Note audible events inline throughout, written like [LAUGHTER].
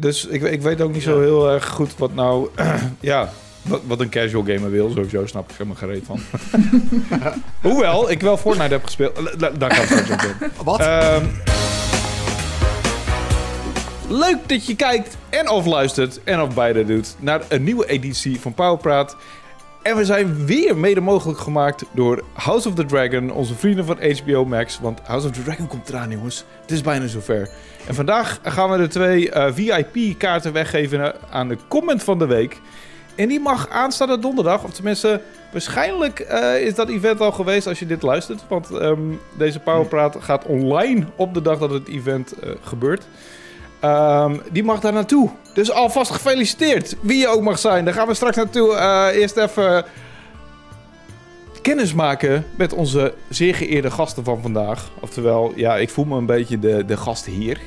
Dus ik, ik weet ook niet zo heel erg goed wat nou... [CLEARS THROAT] ja, wat, wat een casual gamer wil. Sowieso snap ik helemaal gereed van. [LAUGHS] Hoewel, ik wel Fortnite heb gespeeld. Da- Daar kan ik straks op in. Wat? Ehm, leuk dat je kijkt en of luistert en of beide doet naar een nieuwe editie van Powerpraat. En we zijn weer mede mogelijk gemaakt door House of the Dragon, onze vrienden van HBO Max. Want House of the Dragon komt eraan, jongens. Het is bijna zover. En vandaag gaan we de twee eh, VIP-kaarten weggeven aan de comment van de week. En die mag aanstaande donderdag, of tenminste, waarschijnlijk eh, is dat event al geweest als je dit luistert. Want ehm, deze Powerpraat gaat online op de dag dat het event eh, gebeurt. Ehm, die mag daar naartoe. Dus alvast gefeliciteerd, wie je ook mag zijn. Daar gaan we straks naartoe. Eh, eerst even kennis maken met onze zeer geëerde gasten van vandaag. Oftewel, ja, ik voel me een beetje de, de gastheer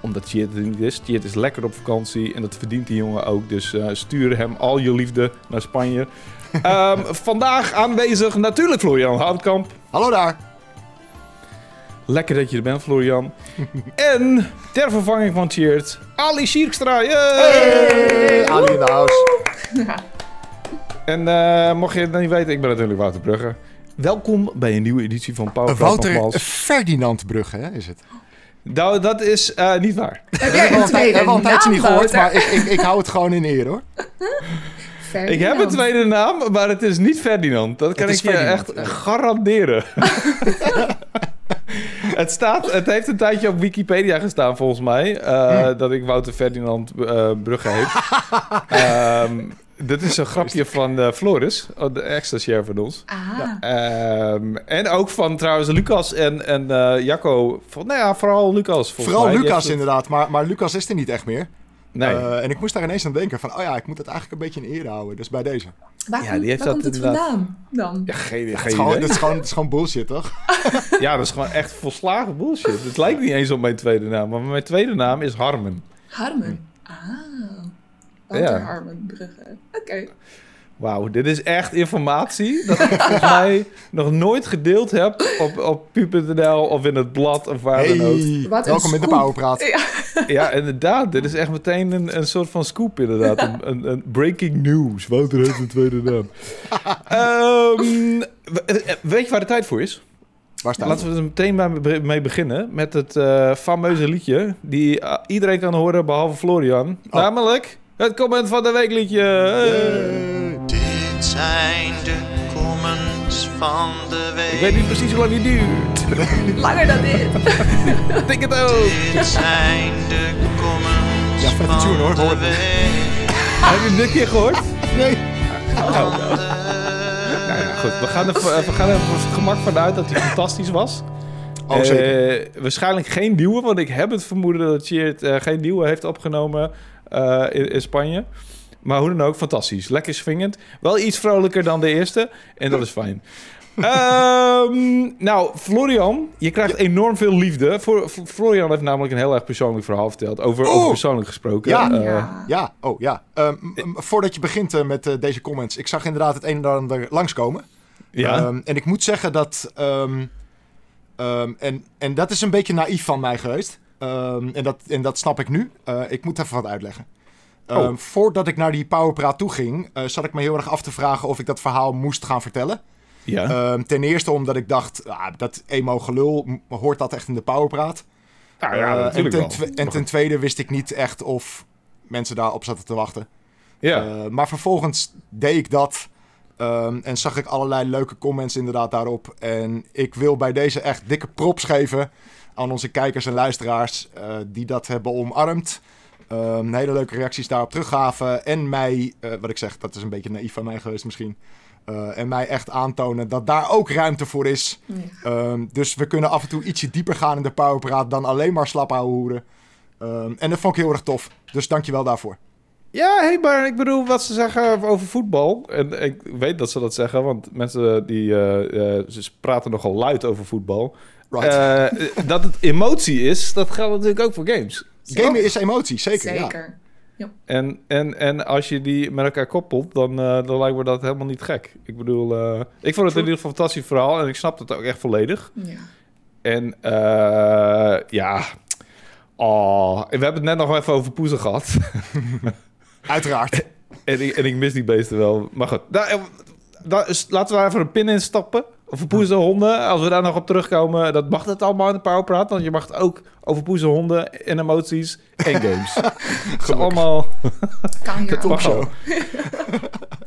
omdat Tjeerd er niet is. Tjeerd is lekker op vakantie en dat verdient die jongen ook. Dus eh, stuur hem al je liefde naar Spanje. [LAUGHS] Ehm, vandaag aanwezig natuurlijk Florian Houtkamp. Hallo daar. Lekker dat je er bent, Florian. [LAUGHS] en ter vervanging van Tjeerd, Ali Sierkstra. Yay! Hey, Ali in de house. [LAUGHS] En eh, mocht je het niet weten, ik ben natuurlijk Wouter Brugge. Welkom bij een nieuwe editie van Power Wouter nogmaals. Ferdinand Brugge, hè, is het? Nou, dat is eh, niet waar. Heb Ik heb al een, ik al een tijdje niet gehoord, maar ik, ik, ik hou het gewoon in eer, hoor. Ik heb een tweede naam, maar het is niet Ferdinand. Dat kan ik je Ferdinand, echt garanderen. [LAUGHS] het, staat, het heeft een tijdje op Wikipedia gestaan, volgens mij. eh, Dat ik Wouter Ferdinand eh, Brugge heet. [LAUGHS] Ehm, dit is een grapje van eh, Floris, oh, de extra share van ons. Ah, Ehm, en ook van trouwens Lucas en, en eh, Jacco. Van, nou ja, vooral Lucas. Vooral mij. Lucas inderdaad, maar, maar Lucas is er niet echt meer. Nee. Eh, en ik moest daar ineens aan denken van, oh ja, ik moet het eigenlijk een beetje in ere houden. Dus bij deze. waar, Ja, die heeft waar dat komt het inderdaad. vandaan dan? ja, geen, geen is, gewoon, idee. het, is gewoon, het is gewoon bullshit, toch? [LAUGHS] Ja, dat is gewoon echt volslagen bullshit. Het lijkt niet eens op mijn tweede naam. Maar mijn tweede naam is Harmen. Harmen. Ah. Wouter Ja. Harmen Brugge. Oké. Wauw, dit is echt informatie dat ik volgens [LAUGHS] mij nog nooit gedeeld heb op, op pu.nl of in het blad of waar dan ook. Hey, Wat een welkom in de. Powerpraat. Ja. Ja, inderdaad. Dit is echt meteen een, een soort van scoop inderdaad. Een, een, een breaking news. Wouter heeft een tweede naam. [LAUGHS] Ehm, we- eh, weet je waar de tijd voor is? Waar staat Laten we er meteen bij- mee beginnen met het eh, fameuze liedje die eh, iedereen kan horen behalve Florian. Oh. Namelijk het comment van de week liedje. Zijn de comments van de week. Ik weet niet precies hoe lang die duurt. [LAUGHS] Langer dan dit. Ik [LAUGHS] denk het ook. Dit zijn de comments Ja, van tune, hoor. Hoor de het. week. [LAUGHS] Heb je hem dit keer gehoord? Nee. Oh, nou. Nou ja, goed. We gaan, er, we gaan er voor het gemak vanuit dat hij fantastisch was. Oh, zeker. Eh, waarschijnlijk geen nieuwe, want ik heb het vermoeden dat Cheert eh, geen nieuwe heeft opgenomen eh, in, in Spanje. Maar hoe dan ook, fantastisch. Lekker swingend. Wel iets vrolijker dan de eerste. En dat is fijn. Ehm, nou, Florian, je krijgt enorm veel liefde. Voor, Florian heeft namelijk een heel erg persoonlijk verhaal verteld. Over, over persoonlijk gesproken. Ja. Eh, ja. Ja, oh ja. Ehm, voordat je begint eh, met eh, deze comments, ik zag inderdaad het een en ander langskomen. ja. Ehm, en ik moet zeggen dat. ehm, ehm, en, en dat is een beetje naïef van mij geweest. Ehm, en, dat, en dat snap ik nu. Eh, ik moet even wat uitleggen. Ehm, Oh. Voordat ik naar die Powerpraat toe ging, eh, zat ik me heel erg af te vragen of ik dat verhaal moest gaan vertellen. ja. Ehm, ten eerste omdat ik dacht, ah, dat emo gelul, hoort dat echt in de Powerpraat? Nou ja, Eh, en, ten wel. en ten tweede wist ik niet echt of mensen daarop zaten te wachten. ja. Eh, maar vervolgens deed ik dat. ehm, en zag ik allerlei leuke comments inderdaad daarop. En ik wil bij deze echt dikke props geven aan onze kijkers en luisteraars die dat hebben omarmd. Ehm, hele leuke reacties daarop teruggaven. En mij, eh, wat ik zeg, dat is een beetje naïef van mij geweest misschien. Eh, en mij echt aantonen dat daar ook ruimte voor is. Ja. Ehm, dus we kunnen af en toe ietsje dieper gaan in de powerpraat dan alleen maar slap houden hoeren. Ehm, en dat vond ik heel erg tof. Dus dankjewel daarvoor. Ja, hey, maar ik bedoel wat ze zeggen over voetbal. En ik weet dat ze dat zeggen, want mensen die eh, ze praten nogal luid over voetbal. Right. Eh, dat het emotie is, dat geldt natuurlijk ook voor games. Gamen is emotie, zeker. Ja. Zeker. En, en, en als je die met elkaar koppelt, dan, eh, dan lijkt me dat helemaal niet gek. Ik bedoel, eh, ik vond het in ieder geval een fantastisch verhaal en ik snap het ook echt volledig. Ja. En eh, ja, Oh, we hebben het net nog even over poezen gehad. [LAUGHS] Uiteraard. en, ik, en ik mis die beesten wel. Maar goed, daar, eh, daar laten we daar even een pin in stappen. Over poezen honden. Als we daar nog op terugkomen, dat mag het allemaal in de Powerpraat. Want je mag het ook over poezen honden en emoties en [LAUGHS] games. Het is allemaal... [LAUGHS] Kan [LAUGHS] ook. show.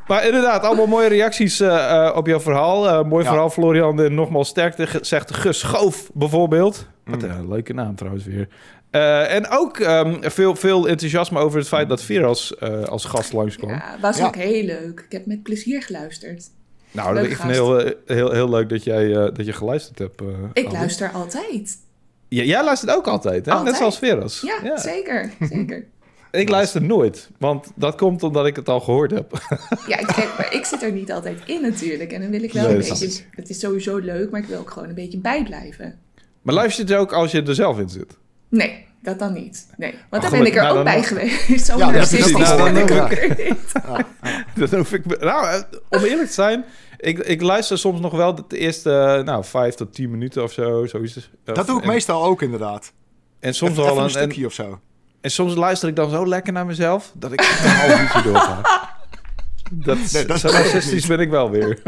Maar inderdaad, allemaal mooie reacties eh, eh, op jouw verhaal. Eh, mooi Ja. verhaal, Florian. En nogmaals sterkte, zegt Gus Schoof bijvoorbeeld. Wat Mm. een leuke naam trouwens weer. Eh, en ook ehm, veel, veel enthousiasme over het feit dat Veras eh als gast langskwam. Ja, was Ja. ook heel leuk. Ik heb met plezier geluisterd. Nou, leuke ik vind het heel, eh, heel, heel leuk dat jij eh, dat je geluisterd hebt. eh, Ik Anne. luister altijd. Ja, jij luistert ook altijd, hè? Net zoals Veras. Ja, zeker. Zeker. [LAUGHS] Ik luister nooit, want dat komt omdat ik het al gehoord heb. [LAUGHS] Ja, kijk, maar ik zit er niet altijd in natuurlijk. En dan wil ik wel Nee, een beetje... Het is sowieso leuk, maar ik wil ook gewoon een beetje bijblijven. Maar luister je het ook als je er zelf in zit? Nee, dat dan niet. Nee, want Oh, dan ben ik er ook bij geweest. [LAUGHS] Zo Ja, is narcistisch ben Nou, ik dan- ook weer niet. [LAUGHS] [LAUGHS] Dat hoef ik. Nou, eh, om eerlijk te zijn, ik, ik luister soms nog wel de eerste, eh, nou, vijf tot tien minuten of zo. Zoiets. Dat doe ik en, meestal ook inderdaad. En soms Even, wel even een, een en, stukje of zo. en soms luister ik dan zo lekker naar mezelf dat ik een half uurtje doorga. Dat, Nee, dat zo narcistisch ben ik wel weer.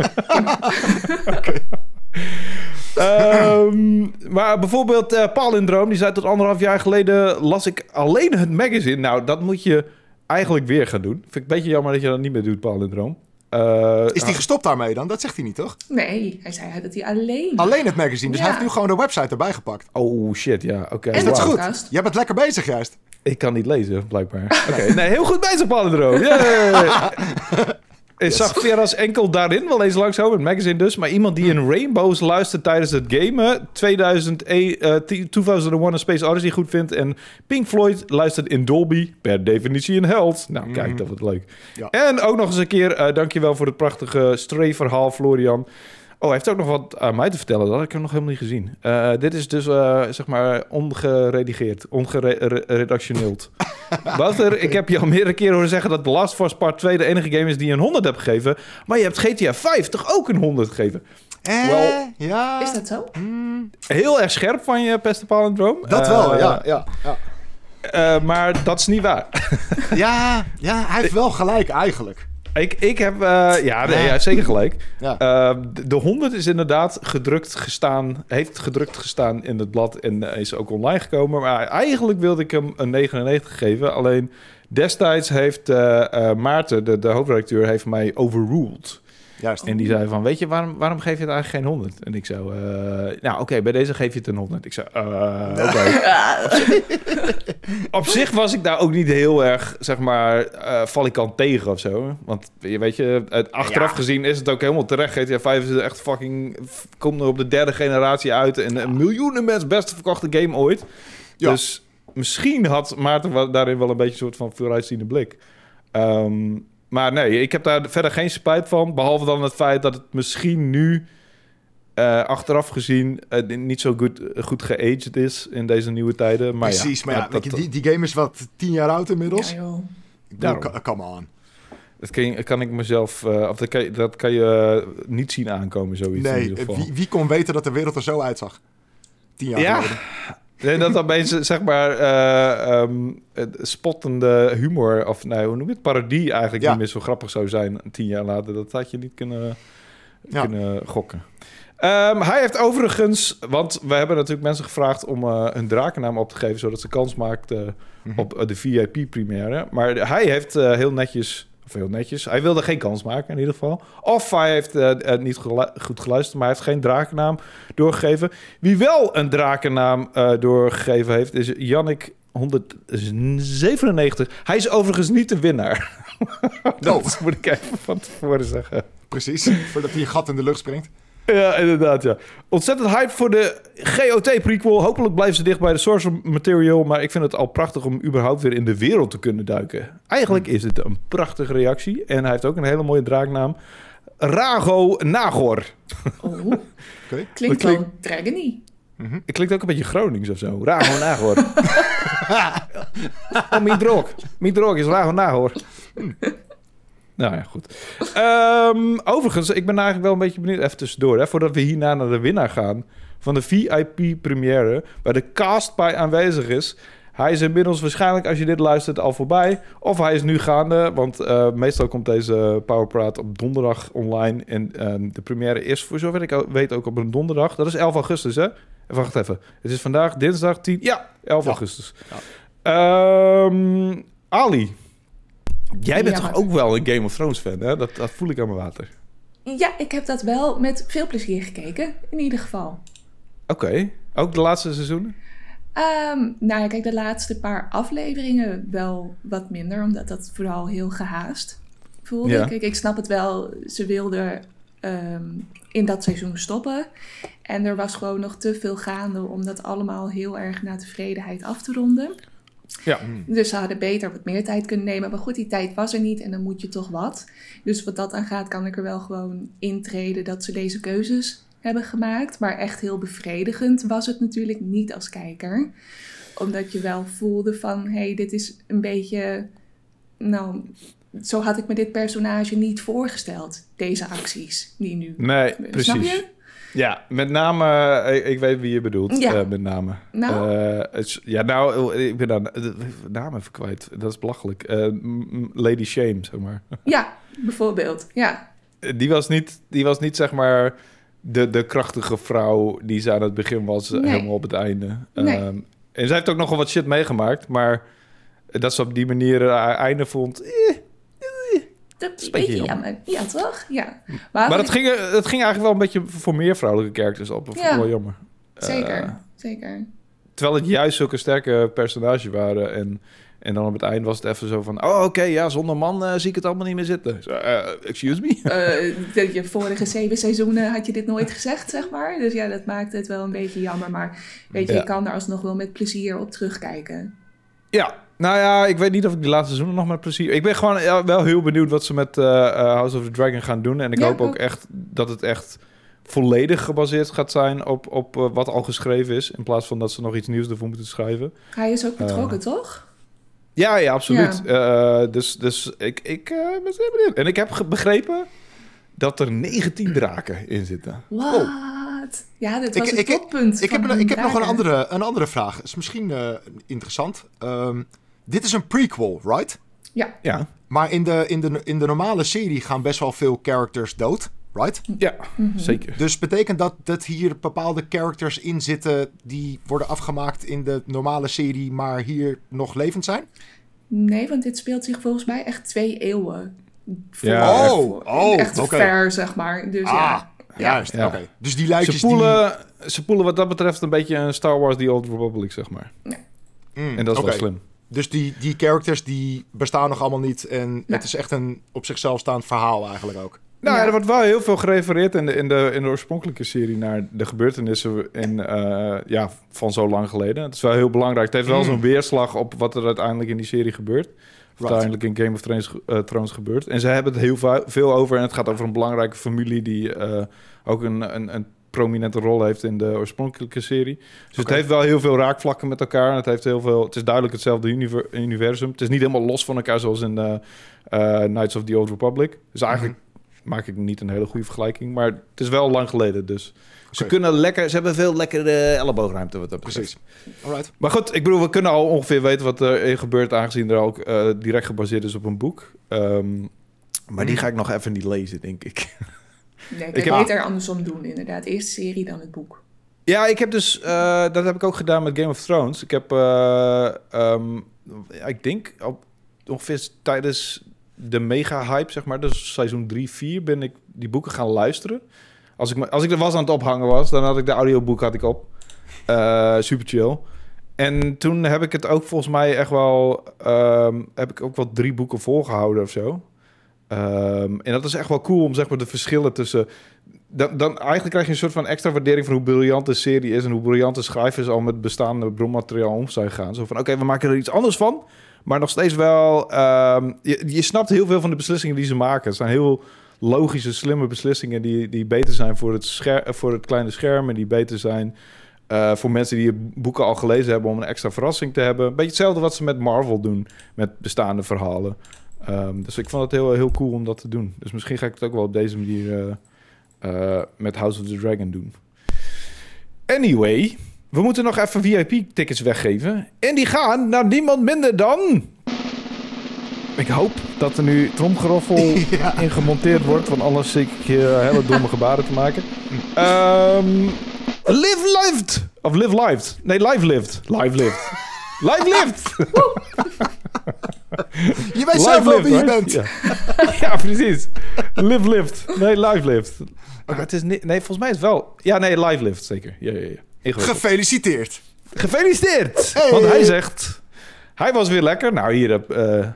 Ehm, maar bijvoorbeeld eh Palindroom, die zei tot anderhalf jaar geleden... las ik alleen het magazine. Nou, dat moet je eigenlijk weer gaan doen. Vind ik een beetje jammer dat je dat niet meer doet, Palindroom. Eh, Is die gestopt daarmee dan? Dat zegt hij niet, toch? Nee, hij zei dat hij alleen... Alleen het magazine. Dus Ja. hij heeft nu gewoon de website erbij gepakt. Oh shit, ja, oké. En Dat is goed. Jij bent lekker bezig juist. Ik kan niet lezen, blijkbaar. [LAUGHS] Oké, nee, heel goed bezig, Palindroom. Yeah. [LAUGHS] Ik zag Veras enkel daarin wel eens langs het magazine dus. Maar iemand die in Rainbows luistert tijdens het gamen... 2001, eh, 2001 A Space Odyssey goed vindt... en Pink Floyd luistert in Dolby, per definitie een held. Nou, kijk, dat wordt leuk. Ja. En ook nog eens een keer, eh dankjewel voor het prachtige Stray-verhaal, Florian. Oh, hij heeft ook nog wat aan mij te vertellen. Dat had ik nog helemaal niet gezien. Eh, dit is dus, eh, zeg maar, ongeredigeerd, ongeredactioneeld. [LAUGHS] Wouter, ik heb je al meerdere keren horen zeggen dat The Last of Us Part 2 de enige game is die je een 100 hebt gegeven. Maar je hebt GTA 5 toch ook een 100 gegeven? Eh, Wel- ja. Is dat zo? Hmm, Heel erg scherp van je, Peste Palindroom. dat Eh, wel, ja. Ja, ja. eh, maar dat is niet waar. [LAUGHS] ja, ja, hij heeft wel gelijk eigenlijk. Ik, ik heb, eh, ja, nee, ja, zeker gelijk. Ja. Eh, de, de 100 is inderdaad gedrukt gestaan, heeft gedrukt gestaan in het blad en is ook online gekomen. Maar eigenlijk wilde ik hem een 99 geven. Alleen destijds heeft eh, Maarten, de, de hoofdredacteur, heeft mij overruled. Juist. En die zei van, weet je, waarom, waarom geef je het eigenlijk geen 100? En ik zo, eh, nou oké, bij deze geef je het een 100. Ik zei, eh, oké. [LAUGHS] Op zich was ik daar ook niet heel erg, zeg maar, eh valikant tegen of zo. Want je weet je, het, achteraf Ja. gezien is het ook helemaal terecht. GTA 5 is echt fucking, komt er op de derde generatie uit. En een miljoenen mensen beste verkochte game ooit. Dus misschien had Maarten daarin wel een beetje een soort van vooruitziende blik. Ehm, maar nee, ik heb daar verder geen spijt van. Behalve dan het feit dat het misschien nu, eh, achteraf gezien, eh, niet zo goed, goed geaged is in deze nieuwe tijden. Maar Precies, ja, maar ja, dat- weet je, dat- die, die game is wat tien jaar oud inmiddels. Ja, joh. Ik bedoel, Daarom. co- come on. Dat kan, je- kan ik mezelf, eh, of dat kan je, dat kan je eh, niet zien aankomen, zoiets in Nee, ieder geval. wie, wie kon weten dat de wereld er zo uitzag? Tien jaar Ja. geleden. Nee, dat dan opeens, zeg maar, het spottende humor, of nee, hoe noem je het, parodie eigenlijk Ja. niet meer zo grappig zou zijn tien jaar later. Dat had je niet kunnen, Ja. kunnen gokken. Ehm, hij heeft overigens, want we hebben natuurlijk mensen gevraagd om eh hun drakennaam op te geven, zodat ze kans maakten Mhm. op eh, de VIP-première. Maar hij heeft heel netjes, of heel netjes, hij wilde geen kans maken in ieder geval. Of hij heeft eh, niet gelu- goed geluisterd, maar hij heeft geen drakennaam doorgegeven. Wie wel een drakennaam eh, doorgegeven heeft, is Jannik 197. Hij is overigens niet de winnaar. [LAUGHS] Dat moet ik even van tevoren zeggen. Precies, voordat hij een gat in de lucht springt. Ja, inderdaad, ja. Ontzettend hype voor de GOT-prequel. Hopelijk blijven ze dicht bij de source material. Maar ik vind het al prachtig om überhaupt weer in de wereld te kunnen duiken. Eigenlijk is het een prachtige reactie. En hij heeft ook een hele mooie draaknaam. Rago Nagor. Oh, [LAUGHS] Oké. klinkt wel dragony. Het klinkt ook een beetje Gronings of zo. Rago Nagor. [LAUGHS] oh, mijn droog. Mijn droog is Rago Nagor. Nou ja, goed. [LAUGHS] Ehm, overigens, ik ben eigenlijk wel een beetje benieuwd, even tussendoor, hè, voordat we hierna naar de winnaar gaan van de VIP-première, waar de cast bij aanwezig is. Hij is inmiddels waarschijnlijk, als je dit luistert, al voorbij. Of hij is nu gaande, want eh, meestal komt deze Powerpraat op donderdag online. En ehm, de première is, voor zover ik weet, ook op een donderdag. Dat is 11 augustus, hè? Even Wacht even. Het is vandaag dinsdag 10... Ja, 11 Ja. augustus. Ehm, Ali, jij bent toch ook wel een Game of Thrones fan, hè? Dat, dat voel ik aan mijn water. Ja, ik heb dat wel met veel plezier gekeken, in ieder geval. Oké. Ook de laatste seizoenen? Ehm, nou ja, kijk, de laatste paar afleveringen wel wat minder, omdat dat vooral heel gehaast voelde. Ja. Kijk, ik snap het wel, ze wilden ehm, in dat seizoen stoppen. En er was gewoon nog te veel gaande om dat allemaal heel erg naar tevredenheid af te ronden. Ja. Dus ze hadden beter wat meer tijd kunnen nemen. Maar goed, die tijd was er niet en dan moet je toch wat. Dus wat dat aangaat, kan ik er wel gewoon intreden dat ze deze keuzes hebben gemaakt. Maar echt heel bevredigend was het natuurlijk niet als kijker. Omdat je wel voelde van, hé, hey, dit is een beetje... Nou, zo had ik me dit personage niet voorgesteld. Deze acties die nu Nee, precies. Ja, met name, eh, ik, ik weet wie je bedoelt. Ja. eh, met name. Nou? Eh, het ja, nou, ik ben dan de naam even kwijt. Dat is belachelijk. Lady Shame, zeg maar. [LAUGHS] Ja, bijvoorbeeld. Ja, Die was niet, die was niet zeg maar de, de krachtige vrouw die ze aan het begin was, Nee. helemaal op het einde. Nee. Ehm, en zij heeft ook nogal wat shit meegemaakt, maar dat ze op die manier haar einde vond. eh. Dat is een beetje jammer. Ja, toch? Ja. Maar het ging, eh, het ging eigenlijk wel een beetje voor meer vrouwelijke characters op. Dat vond ik Ja. wel jammer. Zeker, Eh, zeker. Terwijl het juist zulke sterke personages waren. En, en dan op het eind was het even zo van... Oh, oké, ja, zonder man eh, zie ik het allemaal niet meer zitten. Eh, excuse me? Eh, de je vorige zeven seizoenen had je dit nooit gezegd, zeg maar. Dus ja, dat maakt het wel een beetje jammer. Maar weet je, Ja. je kan er alsnog wel met plezier op terugkijken. Ja, nou ja, ik weet niet of ik die laatste seizoenen nog met plezier... Ik ben gewoon ja, wel heel benieuwd wat ze met eh, eh, House of the Dragon gaan doen. En ik Ja, hoop ook ook. echt dat het echt volledig gebaseerd gaat zijn op, op eh, wat al geschreven is. In plaats van dat ze nog iets nieuws ervoor moeten schrijven. Hij is ook betrokken, toch? Ja, ja, absoluut. Eh, dus dus ik, ik eh, ben zeer benieuwd. En ik heb begrepen dat er 19 draken in zitten. Wat? Ja, dit was Ik- het ik- toppunt Ik van heb, ik heb nog een andere, een andere vraag. Is misschien eh, interessant. Ehm, dit is een prequel, right? Ja, Ja, Maar in de, in, de, in de normale serie gaan best wel veel characters dood, right? ja zeker. Dus betekent dat dat hier bepaalde characters in zitten die worden afgemaakt in de normale serie, maar hier nog levend zijn? nee, want dit speelt zich volgens mij echt twee eeuwen. voor. Ja, Oh, Voor- oh, echt oké. ver, zeg maar. Dus Ah, ja. juist. Ja. Oké. Dus die Ze poelen, ze poelen wat dat betreft een beetje een Star Wars The Old Republic, zeg maar. die... Mm, En dat is wel slim. Dus die, die characters die bestaan nog allemaal niet. En het is echt een op zichzelf staand verhaal eigenlijk ook. Nou, Ja. er wordt wel heel veel gerefereerd in de, in de, in de oorspronkelijke serie naar de gebeurtenissen in, eh, ja, van zo lang geleden. Het is wel heel belangrijk. Het heeft wel Mm. zo'n weerslag op wat er uiteindelijk in die serie gebeurt. Right. uiteindelijk in Game of Thrones, eh, Thrones gebeurt. En ze hebben het heel veel over. En het gaat over een belangrijke familie die eh, ook een, een, een prominente rol heeft in de oorspronkelijke serie. Dus het heeft wel heel veel raakvlakken met elkaar. En het, heeft heel veel, het is duidelijk hetzelfde univer- universum. Het is niet helemaal los van elkaar zoals in eh, eh, Knights of the Old Republic. Dus eigenlijk maak ik niet een hele goede vergelijking. Maar het is wel lang geleden. Dus ze kunnen lekker. Ze hebben veel lekkere elleboogruimte wat dat betreft. Precies. Alright. Maar goed, ik bedoel, we kunnen al ongeveer weten wat er gebeurt, aangezien er ook eh, direct gebaseerd is op een boek. Ehm, maar die ga ik nog even niet lezen, denk ik. [LAUGHS] Nee, ik Ik heb heb- beter andersom doen, inderdaad. Eerst serie, dan het boek. Ja, ik heb dus, eh, dat heb ik ook gedaan met Game of Thrones. Ik heb, eh, ehm, ik denk op, ongeveer tijdens de mega-hype, zeg maar, dus seizoen 3, 4, ben ik die boeken gaan luisteren. Als ik, als ik er was aan het ophangen was, dan had ik de audioboek had ik op. Eh, super chill. En toen heb ik het ook volgens mij echt wel, ehm, heb ik ook wel drie boeken volgehouden of zo. Ehm, en dat is echt wel cool om zeg maar de verschillen tussen dan, dan eigenlijk krijg je een soort van extra waardering van hoe briljant de serie is en hoe briljant de schrijvers al met bestaande bronmateriaal om zijn gegaan. Zo van, oké, we maken er iets anders van, maar nog steeds wel... ehm, je, je snapt heel veel van de beslissingen die ze maken. Het zijn heel logische, slimme beslissingen die, die beter zijn voor het, voor het kleine scherm en die beter zijn eh, voor mensen die boeken al gelezen hebben om een extra verrassing te hebben. Beetje hetzelfde wat ze met Marvel doen, met bestaande verhalen. Ehm, dus ik vond het heel, heel cool om dat te doen. Dus misschien ga ik het ook wel op deze manier... eh, eh, met House of the Dragon doen. Anyway, we moeten nog even VIP-tickets weggeven. En die gaan naar niemand minder dan... Ik hoop dat er nu tromgeroffel [LAUGHS] in gemonteerd wordt, want anders zit ik hier hele domme gebaren te maken. Ehm live lived! Of live lived. Nee, live lived. Live lived. Live lived! [LAUGHS] [LAUGHS] Je weet zelf wel wie je bent. Ja. [LAUGHS] ja, precies. Live lived. Nee, live. Maar het is niet, nee, volgens mij is het wel... Ja, nee, live lived, zeker. Ja, ja, ja. Gefeliciteerd. Gefeliciteerd! Hey. Want hij zegt... Hij was weer lekker. Nou, hier heb, eh,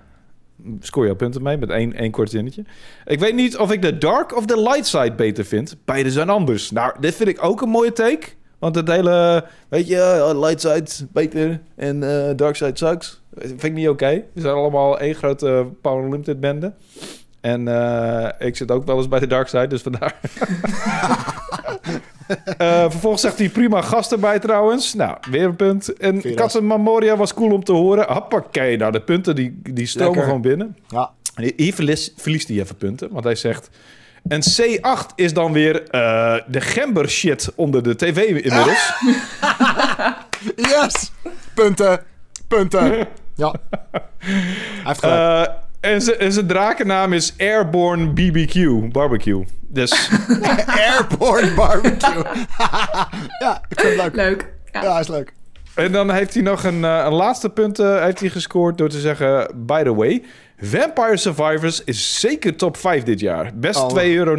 scoor je al punten mee met één, één kort zinnetje. Ik weet niet of ik de dark of de light side beter vind. Beide zijn anders. Nou, dit vind ik ook een mooie take. Want het hele, weet je, eh, light side beter en eh, dark side sucks. Vind ik niet oké. We zijn allemaal één grote Power Unlimited bende. En eh, ik zit ook wel eens bij de dark side, dus vandaar. [LAUGHS] Eh, vervolgens zegt hij prima gast erbij trouwens. Nou, weer een punt. En. Katsen Memoria was cool om te horen. Hoppakee, nou de punten die, die stromen Lekker. gewoon binnen. Ja. En Hier verliest, verliest hij even punten, want hij zegt... Een C8 is dan weer eh, de gember shit onder de tv inmiddels. [LAUGHS] Yes. Punten. Punten. [LAUGHS] Ja. [LAUGHS] Hij heeft gelijk. Eh, en zijn- en zijn drakennaam is Airborne BBQ, barbecue. Dus [LAUGHS] Airborne barbecue. [LAUGHS] ja, ik vind het leuk. Leuk. Ja. Ja, is leuk. En dan heeft hij nog een, eh, een laatste punt heeft hij gescoord door te zeggen... By the way, Vampire Survivors is zeker top 5 dit jaar. Best Oh. 2,39 euro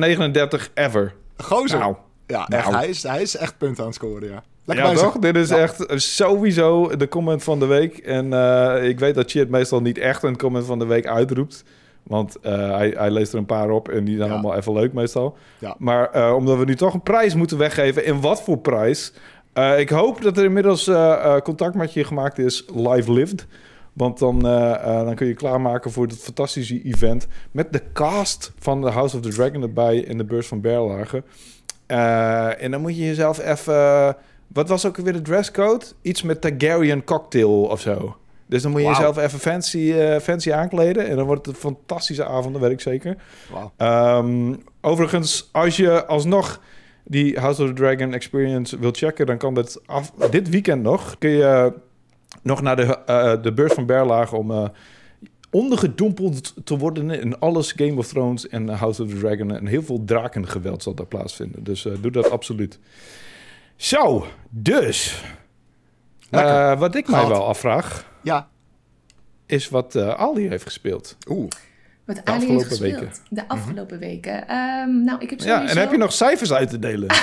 ever. Gozer. Nou, ja, echt, nou. hij, is, hij is echt punten aan het scoren, ja. Lekker ja, bezig. toch? Dit is Ja. echt sowieso de comment van de week. En eh, ik weet dat Shit meestal niet echt een comment van de week uitroept. Want eh, hij, hij leest er een paar op en die zijn Ja. allemaal even leuk meestal. Maar eh, omdat we nu toch een prijs moeten weggeven, in wat voor prijs? Ik hoop dat er inmiddels contact met je gemaakt is, live lived. Want dan, dan kun je klaarmaken voor dit fantastische event. Met de cast van The House of the Dragon erbij in de beurs van Berlage. En dan moet je jezelf even... Wat was ook weer de dresscode? Iets met Targaryen cocktail of zo. Dus dan moet je jezelf even fancy, eh, fancy aankleden. En dan wordt het een fantastische avond, dat weet ik zeker. Ehm, overigens, als je alsnog die House of the Dragon Experience wilt checken... dan kan dat af, dit weekend nog. Kun je nog naar de, eh, de beurs van Berlage om... eh, ondergedompeld te worden in alles Game of Thrones en House of the Dragon. En heel veel drakengeweld zal daar plaatsvinden. Dus eh, doe dat absoluut. Zo, dus. Eh, wat ik mij wel afvraag, Ja. is wat eh, Ali heeft gespeeld. Oeh. Wat De Ali heeft afgelopen gespeeld. weken. De afgelopen weken. Ehm, nou, ik heb Ja, sowieso... en heb je nog cijfers uit te delen? [LAUGHS]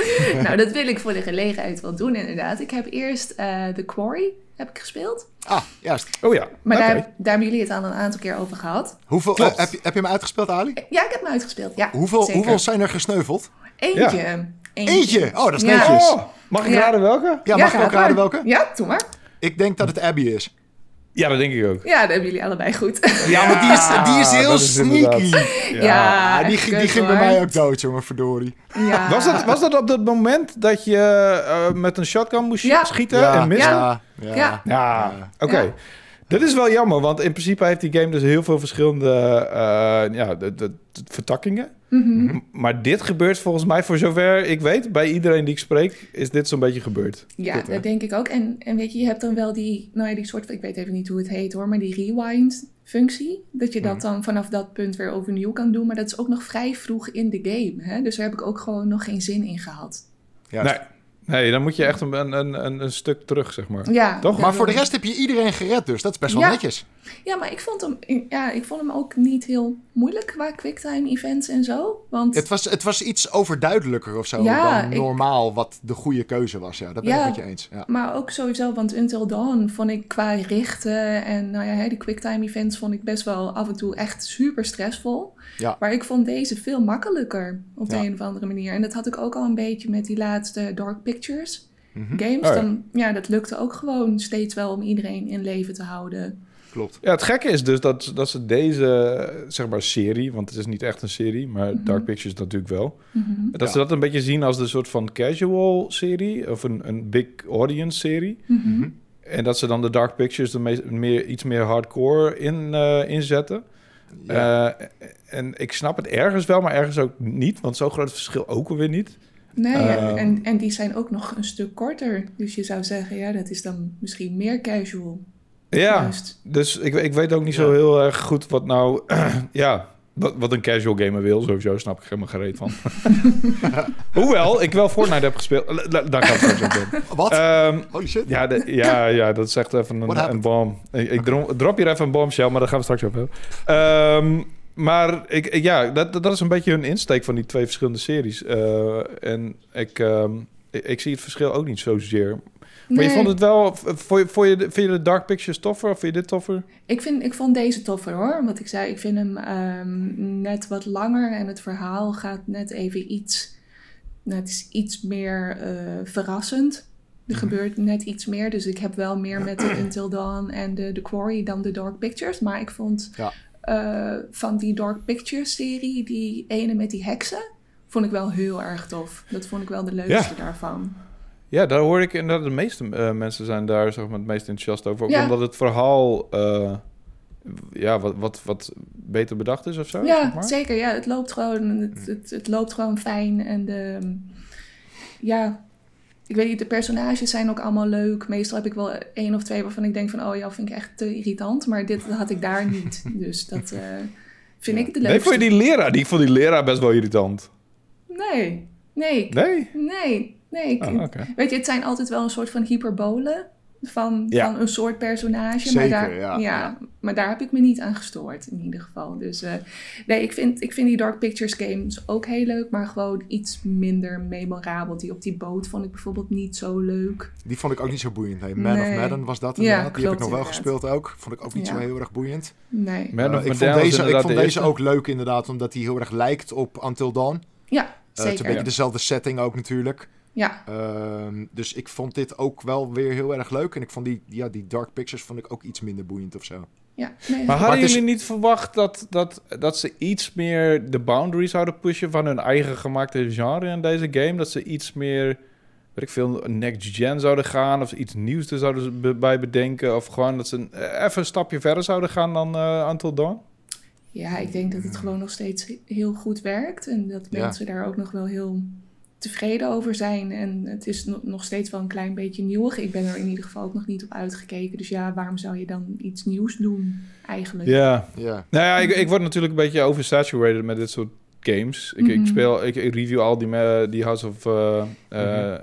[LAUGHS] nou, dat wil ik voor de gelegenheid wel doen, inderdaad. Ik heb eerst eh The Quarry heb ik gespeeld. Ah, juist. Oh ja, Maar daar, daar hebben jullie het al een aantal keer over gehad. Hoeveel, heb, je, heb je hem uitgespeeld, Ali? Ja, ik heb hem uitgespeeld. Ja, Hoeveel, zeker. hoeveel zijn er gesneuveld? Eentje. Eentje? Oh, dat is Ja. netjes. Oh, mag ik Ja. raden welke? Ja, mag ik ook raden welke? Ja, doe maar. Ik denk dat het Abby is. Ja, dat denk ik ook. Ja, dat hebben jullie allebei goed. Ja, maar die is, die is heel is sneaky. Ja, die, ging- die ging bij mij ook dood, jongen, verdorie. Ja. Was dat, was dat op dat moment dat je eh, met een shotgun moest Ja. schieten en miste? Ja. Ja, ja. Ja. Ja, oké. Ja. Dat is wel jammer, want in principe heeft die game dus heel veel verschillende eh, ja, de, de, de vertakkingen. Mhm. Maar dit gebeurt volgens mij, voor zover ik weet, bij iedereen die ik spreek, is dit zo'n beetje gebeurd. Ja, dat denk ik ook. En, en weet je, je hebt dan wel die, nou ja, die soort van, ik weet even niet hoe het heet hoor, maar die rewind-functie. Dat je dat Mhm. dan vanaf dat punt weer overnieuw kan doen. Maar dat is ook nog vrij vroeg in de game. Hè? Dus daar heb ik ook gewoon nog geen zin in gehad. Juist. Nee, nee, dan moet je echt een, een, een, een stuk terug, zeg maar. Ja, Toch? Maar voor de rest heb je iedereen gered, dus dat is best wel Ja. netjes. Ja, maar ik vond, hem, ja, ik vond hem ook niet heel moeilijk qua quicktime events en zo. Want Het was, het was iets overduidelijker of zo Ja, dan ik- normaal wat de goede keuze was. Ja, dat ben Ja. ik met je eens. Ja. Maar ook sowieso, want Until Dawn vond ik qua richten en nou ja, hè, die quicktime events vond ik best wel af en toe echt super stressvol. Ja. Maar ik vond deze veel makkelijker op de Ja. een of andere manier. En dat had ik ook al een beetje met die laatste Dark Pictures Mhm. games. Oh ja. Dan, ja, dat lukte ook gewoon steeds wel om iedereen in leven te houden. Klopt. Ja, het gekke is dus dat, dat ze deze, zeg maar, serie, want het is niet echt een serie, maar Mhm. Dark Pictures natuurlijk wel. Mhm. Dat Ja. ze dat een beetje zien als een soort van casual serie of een, een big audience serie. En dat ze dan de Dark Pictures er mee- meer, iets meer hardcore in eh, inzetten. Ja. Eh, en ik snap het ergens wel, maar ergens ook niet. Want zo'n groot verschil ook alweer niet. Nee, Ehm. en, en die zijn ook nog een stuk korter. Dus je zou zeggen, ja, dat is dan misschien meer casual. Ja, Juist. dus ik, ik weet ook niet zo heel erg goed wat nou... [CLEARS THROAT] ja, wat, wat een casual gamer wil. Sowieso snap ik helemaal gereed van. [LAUGHS] Hoewel, ik wel Fortnite heb gespeeld. Daar gaat het straks op. Wat? Ehm, Holy shit. ja, de- ja, ja, dat is echt even What een, happened? een bom. Ik, ik dro- drop hier even een bombshell, maar daar gaan we straks op hebben. Ehm, maar ik, ik- ja, dat, dat is een beetje hun insteek van die twee verschillende series. Eh, en ik, ehm, ik, ik zie het verschil ook niet zozeer. Maar je vond het wel... Vond je, vond je, de- vind je de Dark Pictures toffer of vind je dit toffer? ik, vind, ik vond deze toffer hoor. Want ik zei, ik vind hem ehm, net wat langer en het verhaal gaat net even iets, net is iets meer eh, verrassend. Er Mhm. gebeurt net iets meer. Dus ik heb wel meer met de [CLEARS THROAT] Until Dawn en de, de Quarry dan de Dark Pictures. Maar ik vond Ja. eh, van die Dark Pictures serie, die ene met die heksen, vond ik wel heel erg tof. Dat vond ik wel de leukste daarvan. Ja, daar hoor ik inderdaad de meeste eh, mensen zijn daar zeg maar, het meest enthousiast over. Ook Ja. omdat het verhaal eh, ja, wat, wat, wat beter bedacht is of zo. Ja, zeg maar. zeker. Ja, het loopt gewoon, het, het, het loopt gewoon fijn. En de, ja, ik weet niet, de personages zijn ook allemaal leuk. Meestal heb ik wel één of twee waarvan ik denk van, oh ja, vind ik echt te irritant. Maar dit had ik daar niet. [LAUGHS] Dus dat eh, vind ik de Nee, leukste. vond je die leraar? Die, ik vond die leraar best wel irritant. Nee, nee, Nee? nee, nee. Ik- Oh. Weet je, het zijn altijd wel een soort van hyperbolen van, Ja. van een soort personage. Zeker, maar daar, ja, ja. maar daar heb ik me niet aan gestoord, in ieder geval. Dus eh, nee, ik vind, ik vind die Dark Pictures games ook heel leuk, maar gewoon iets minder memorabel. Die op die boot vond ik bijvoorbeeld niet zo leuk. Die vond ik ook niet zo boeiend. Nee, Man Nee. of Madden was dat Ja, inderdaad. Die heb ik nog wel inderdaad. gespeeld ook. Vond ik ook niet Ja. zo heel erg boeiend. Nee. Man Eh, of ik vond deze, ik vond de deze ook leuk inderdaad, omdat hij heel erg lijkt op Until Dawn. Ja, Eh, het is een zeker. beetje dezelfde setting ook natuurlijk. Ja, Ehm, dus ik vond dit ook wel weer heel erg leuk. En ik vond die, ja, die Dark Pictures vond ik ook iets minder boeiend of zo. ja. Nee, Maar hadden is- jullie niet verwacht dat, dat, dat ze iets meer de boundaries zouden pushen van hun eigen gemaakte genre in deze game? Dat ze iets meer, weet ik veel, next gen zouden gaan of iets nieuws er zouden be- bij bedenken? Of gewoon dat ze een- eh, even een stapje verder zouden gaan dan eh Until Dawn? Ja, ik denk dat het gewoon nog steeds heel goed werkt. En dat Ja. mensen daar ook nog wel heel tevreden over zijn. En het is no- nog steeds wel een klein beetje nieuwig. Ik ben er in ieder geval ook nog niet op uitgekeken. Dus ja, waarom zou je dan iets nieuws doen eigenlijk? Ja. Ja. Nou ja, ik, ik word natuurlijk een beetje oversaturated met dit soort games. Ik, ik Mhm. speel, ik, ik review al die, me- die House of... eh eh,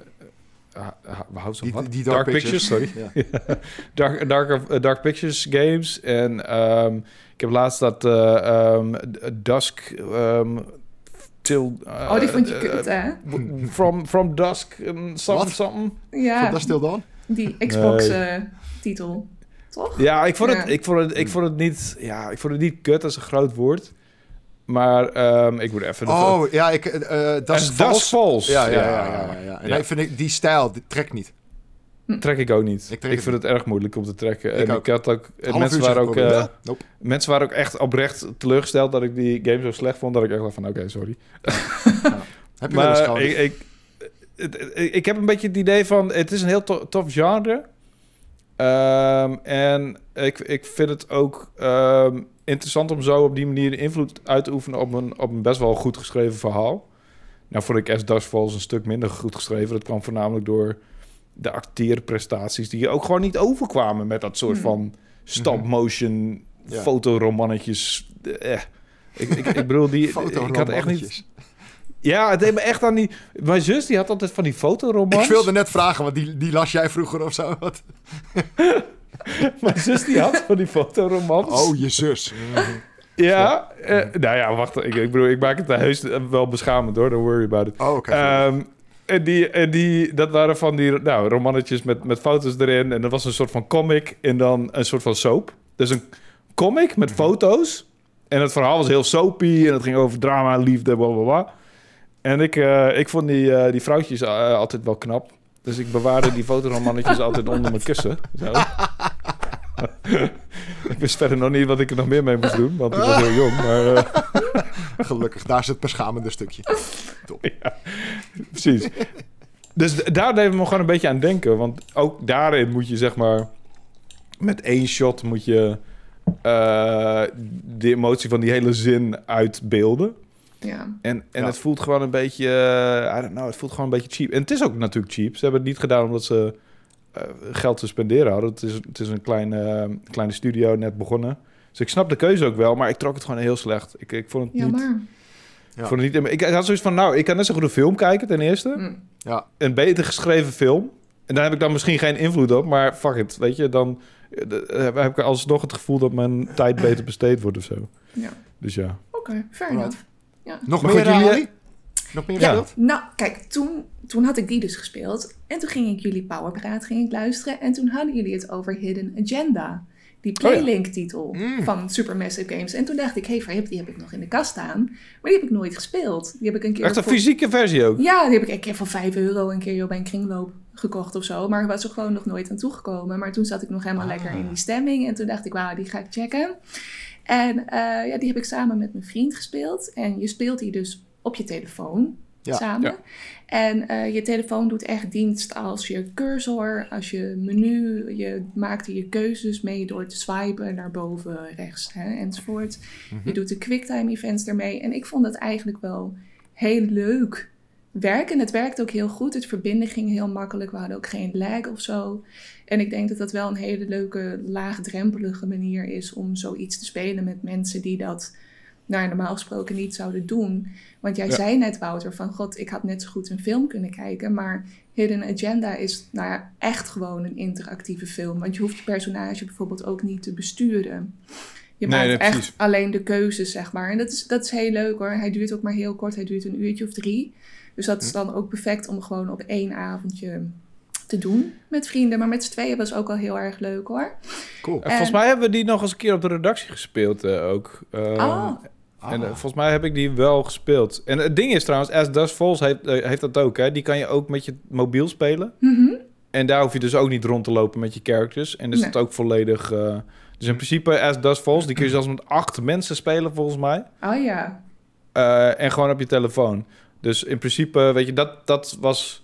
ha- ha- House of Die, Dark, Pictures. sorry. Ja. [LAUGHS] Dark, Dark, of- eh, Dark Pictures games. En ehm, ik heb laatst dat eh, ehm, Dusk ehm, till... eh, Oh, die vond je eh, kut, hè? From, from Dusk, um, something, Wat? something. Ja, Vond dat stil dan? die Xbox-titel. Toch? Ja, ik vond, Ja. Het, ik, vond het, ik vond het niet... Ja, ik vond het niet kut, dat is een groot woord. Maar ehm, ik moet even... de- Oh, ja, ik, eh, eh, dat is En vals. False. Ja, ja, ja. ja, ja, ja. En Ja. nee, vind ik, die stijl, die trekt niet. Trek ik ook niet. Ik Ik, trek het vind het erg moeilijk om te trekken. Ik en ook. ik had ook... mensen waren ook, eh, nope. mensen waren ook echt oprecht teleurgesteld dat ik die game zo slecht vond. Dat ik echt dacht van, oké, sorry. [LAUGHS] Heb je wel eens Maar ik, ik, ik heb een beetje het idee van... Het is een heel to- tof genre. Ehm, en ik, ik vind het ook ehm, interessant om zo op die manier invloed uit te oefenen... op een, op een best wel goed geschreven verhaal. Nou vond ik As Dusk Falls een stuk minder goed geschreven. Dat kwam voornamelijk door de acteerprestaties... die ook gewoon niet overkwamen met dat soort Hmm. van stop-motion Ja. fotoromannetjes. Eh. Ik, ik, ik bedoel, die, [LAUGHS] ik had echt niet... Ja, het deed me echt aan die... Mijn zus die had altijd van die fotoromans. Ik wilde net vragen, want die, die las jij vroeger of zo. [LAUGHS] Wat? [LAUGHS] Mijn zus die had van die fotoromans. Oh, je zus. Ja, eh, nou ja, wacht. Ik, ik bedoel, ik maak het heus wel beschamend hoor. Don't worry about it. Oh, oké. Ehm, en die, en die, dat waren van die nou, romannetjes met, met foto's erin. En dat was een soort van comic en dan een soort van soap. Dus een comic met foto's. En het verhaal was heel soapy en het ging over drama, liefde, bla bla bla. En ik, eh, ik vond die, eh, die vrouwtjes eh, altijd wel knap. Dus ik bewaarde die fotoromannetjes altijd onder mijn kussen. Zo. [LAUGHS] ik wist verder nog niet wat ik er nog meer mee moest doen, want ik was heel jong. Maar Gelukkig, daar is het beschamende stukje. [LAUGHS] precies. Dus daar deed me gewoon een beetje aan denken. Want ook daarin moet je zeg maar... Met één shot moet je... eh, de emotie van die hele zin uitbeelden. Ja. En, en Ja. het voelt gewoon een beetje, eh, I don't know, het voelt gewoon een beetje cheap. En het is ook natuurlijk cheap. Ze hebben het niet gedaan omdat ze eh, geld te spenderen hadden. Het is, het is een kleine, kleine studio, net begonnen. Dus ik snap de keuze ook wel, maar ik trok het gewoon heel slecht. Ik, ik vond het niet... Ja. Ik, vond het niet ik had zoiets van, nou, ik kan net zo goed een film kijken, ten eerste. Hm. Ja, Een beter geschreven film. En daar heb ik dan misschien geen invloed op, maar fuck it, weet je, dan eh, heb ik alsnog het gevoel dat mijn tijd [CLEARS THROAT] beter besteed wordt of zo. Ja. Dus ja. Oké, fair enough. nog Maar meer goed, jullie- Ali? Nog meer Ja. Nou, kijk, toen, toen had ik die dus gespeeld. En toen ging ik jullie Powerpraat ging ik luisteren. En toen hadden jullie het over Hidden Agenda. Die Oh ja. Playlink-titel Mm. van Supermassive Games. En toen dacht ik, hé, hey, die heb ik nog in de kast staan. Maar die heb ik nooit gespeeld. Die heb ik een keer... Echt een voor- fysieke versie ook. Ja, die heb ik een keer voor 5 euro een keer bij een kringloop gekocht of zo. Maar ik was er gewoon nog nooit aan toegekomen. Maar toen zat ik nog helemaal Ah. lekker in die stemming. En toen dacht ik, wauw, die ga ik checken. En eh, ja, die heb ik samen met mijn vriend gespeeld. En je speelt die dus op je telefoon Ja. samen. Ja. En eh, je telefoon doet echt dienst als je cursor, als je menu. Je maakt hier je keuzes mee door te swipen naar boven, rechts hè, enzovoort. Je doet de quicktime events ermee. En ik vond het eigenlijk wel heel leuk werken. Het werkt ook heel goed. Het verbinden ging heel makkelijk. We hadden ook geen lag of zo. En ik denk dat dat wel een hele leuke, laagdrempelige manier is om zoiets te spelen met mensen die dat nou, normaal gesproken niet zouden doen. Want jij Ja. zei net, Wouter, van god, ik had net zo goed een film kunnen kijken. Maar Hidden Agenda is nou ja, echt gewoon een interactieve film. Want je hoeft je personage bijvoorbeeld ook niet te besturen. Je Nee, maakt nee, echt precies. alleen de keuzes, zeg maar. En dat is, dat is heel leuk hoor. Hij duurt ook maar heel kort. Hij duurt een uurtje of drie. Dus dat Hm. is dan ook perfect om gewoon op één avondje te doen met vrienden. Maar met z'n tweeën was ook wel heel erg leuk hoor. Cool. En volgens mij hebben we die nog eens een keer op de redactie gespeeld eh, ook. Eh, Oh. En eh, Ah. volgens mij heb ik die wel gespeeld. En het ding is trouwens, As Dust Falls heeft, eh, heeft dat ook. Hè? Die kan je ook met je mobiel spelen. Mhm. En daar hoef je dus ook niet rond te lopen met je characters. En is Nee. het ook volledig... eh, dus in principe, As Dust Falls, die kun je [CLEARS THROAT] zelfs met acht mensen spelen volgens mij. Oh ja. En gewoon op je telefoon. Dus in principe, weet je, dat, dat was...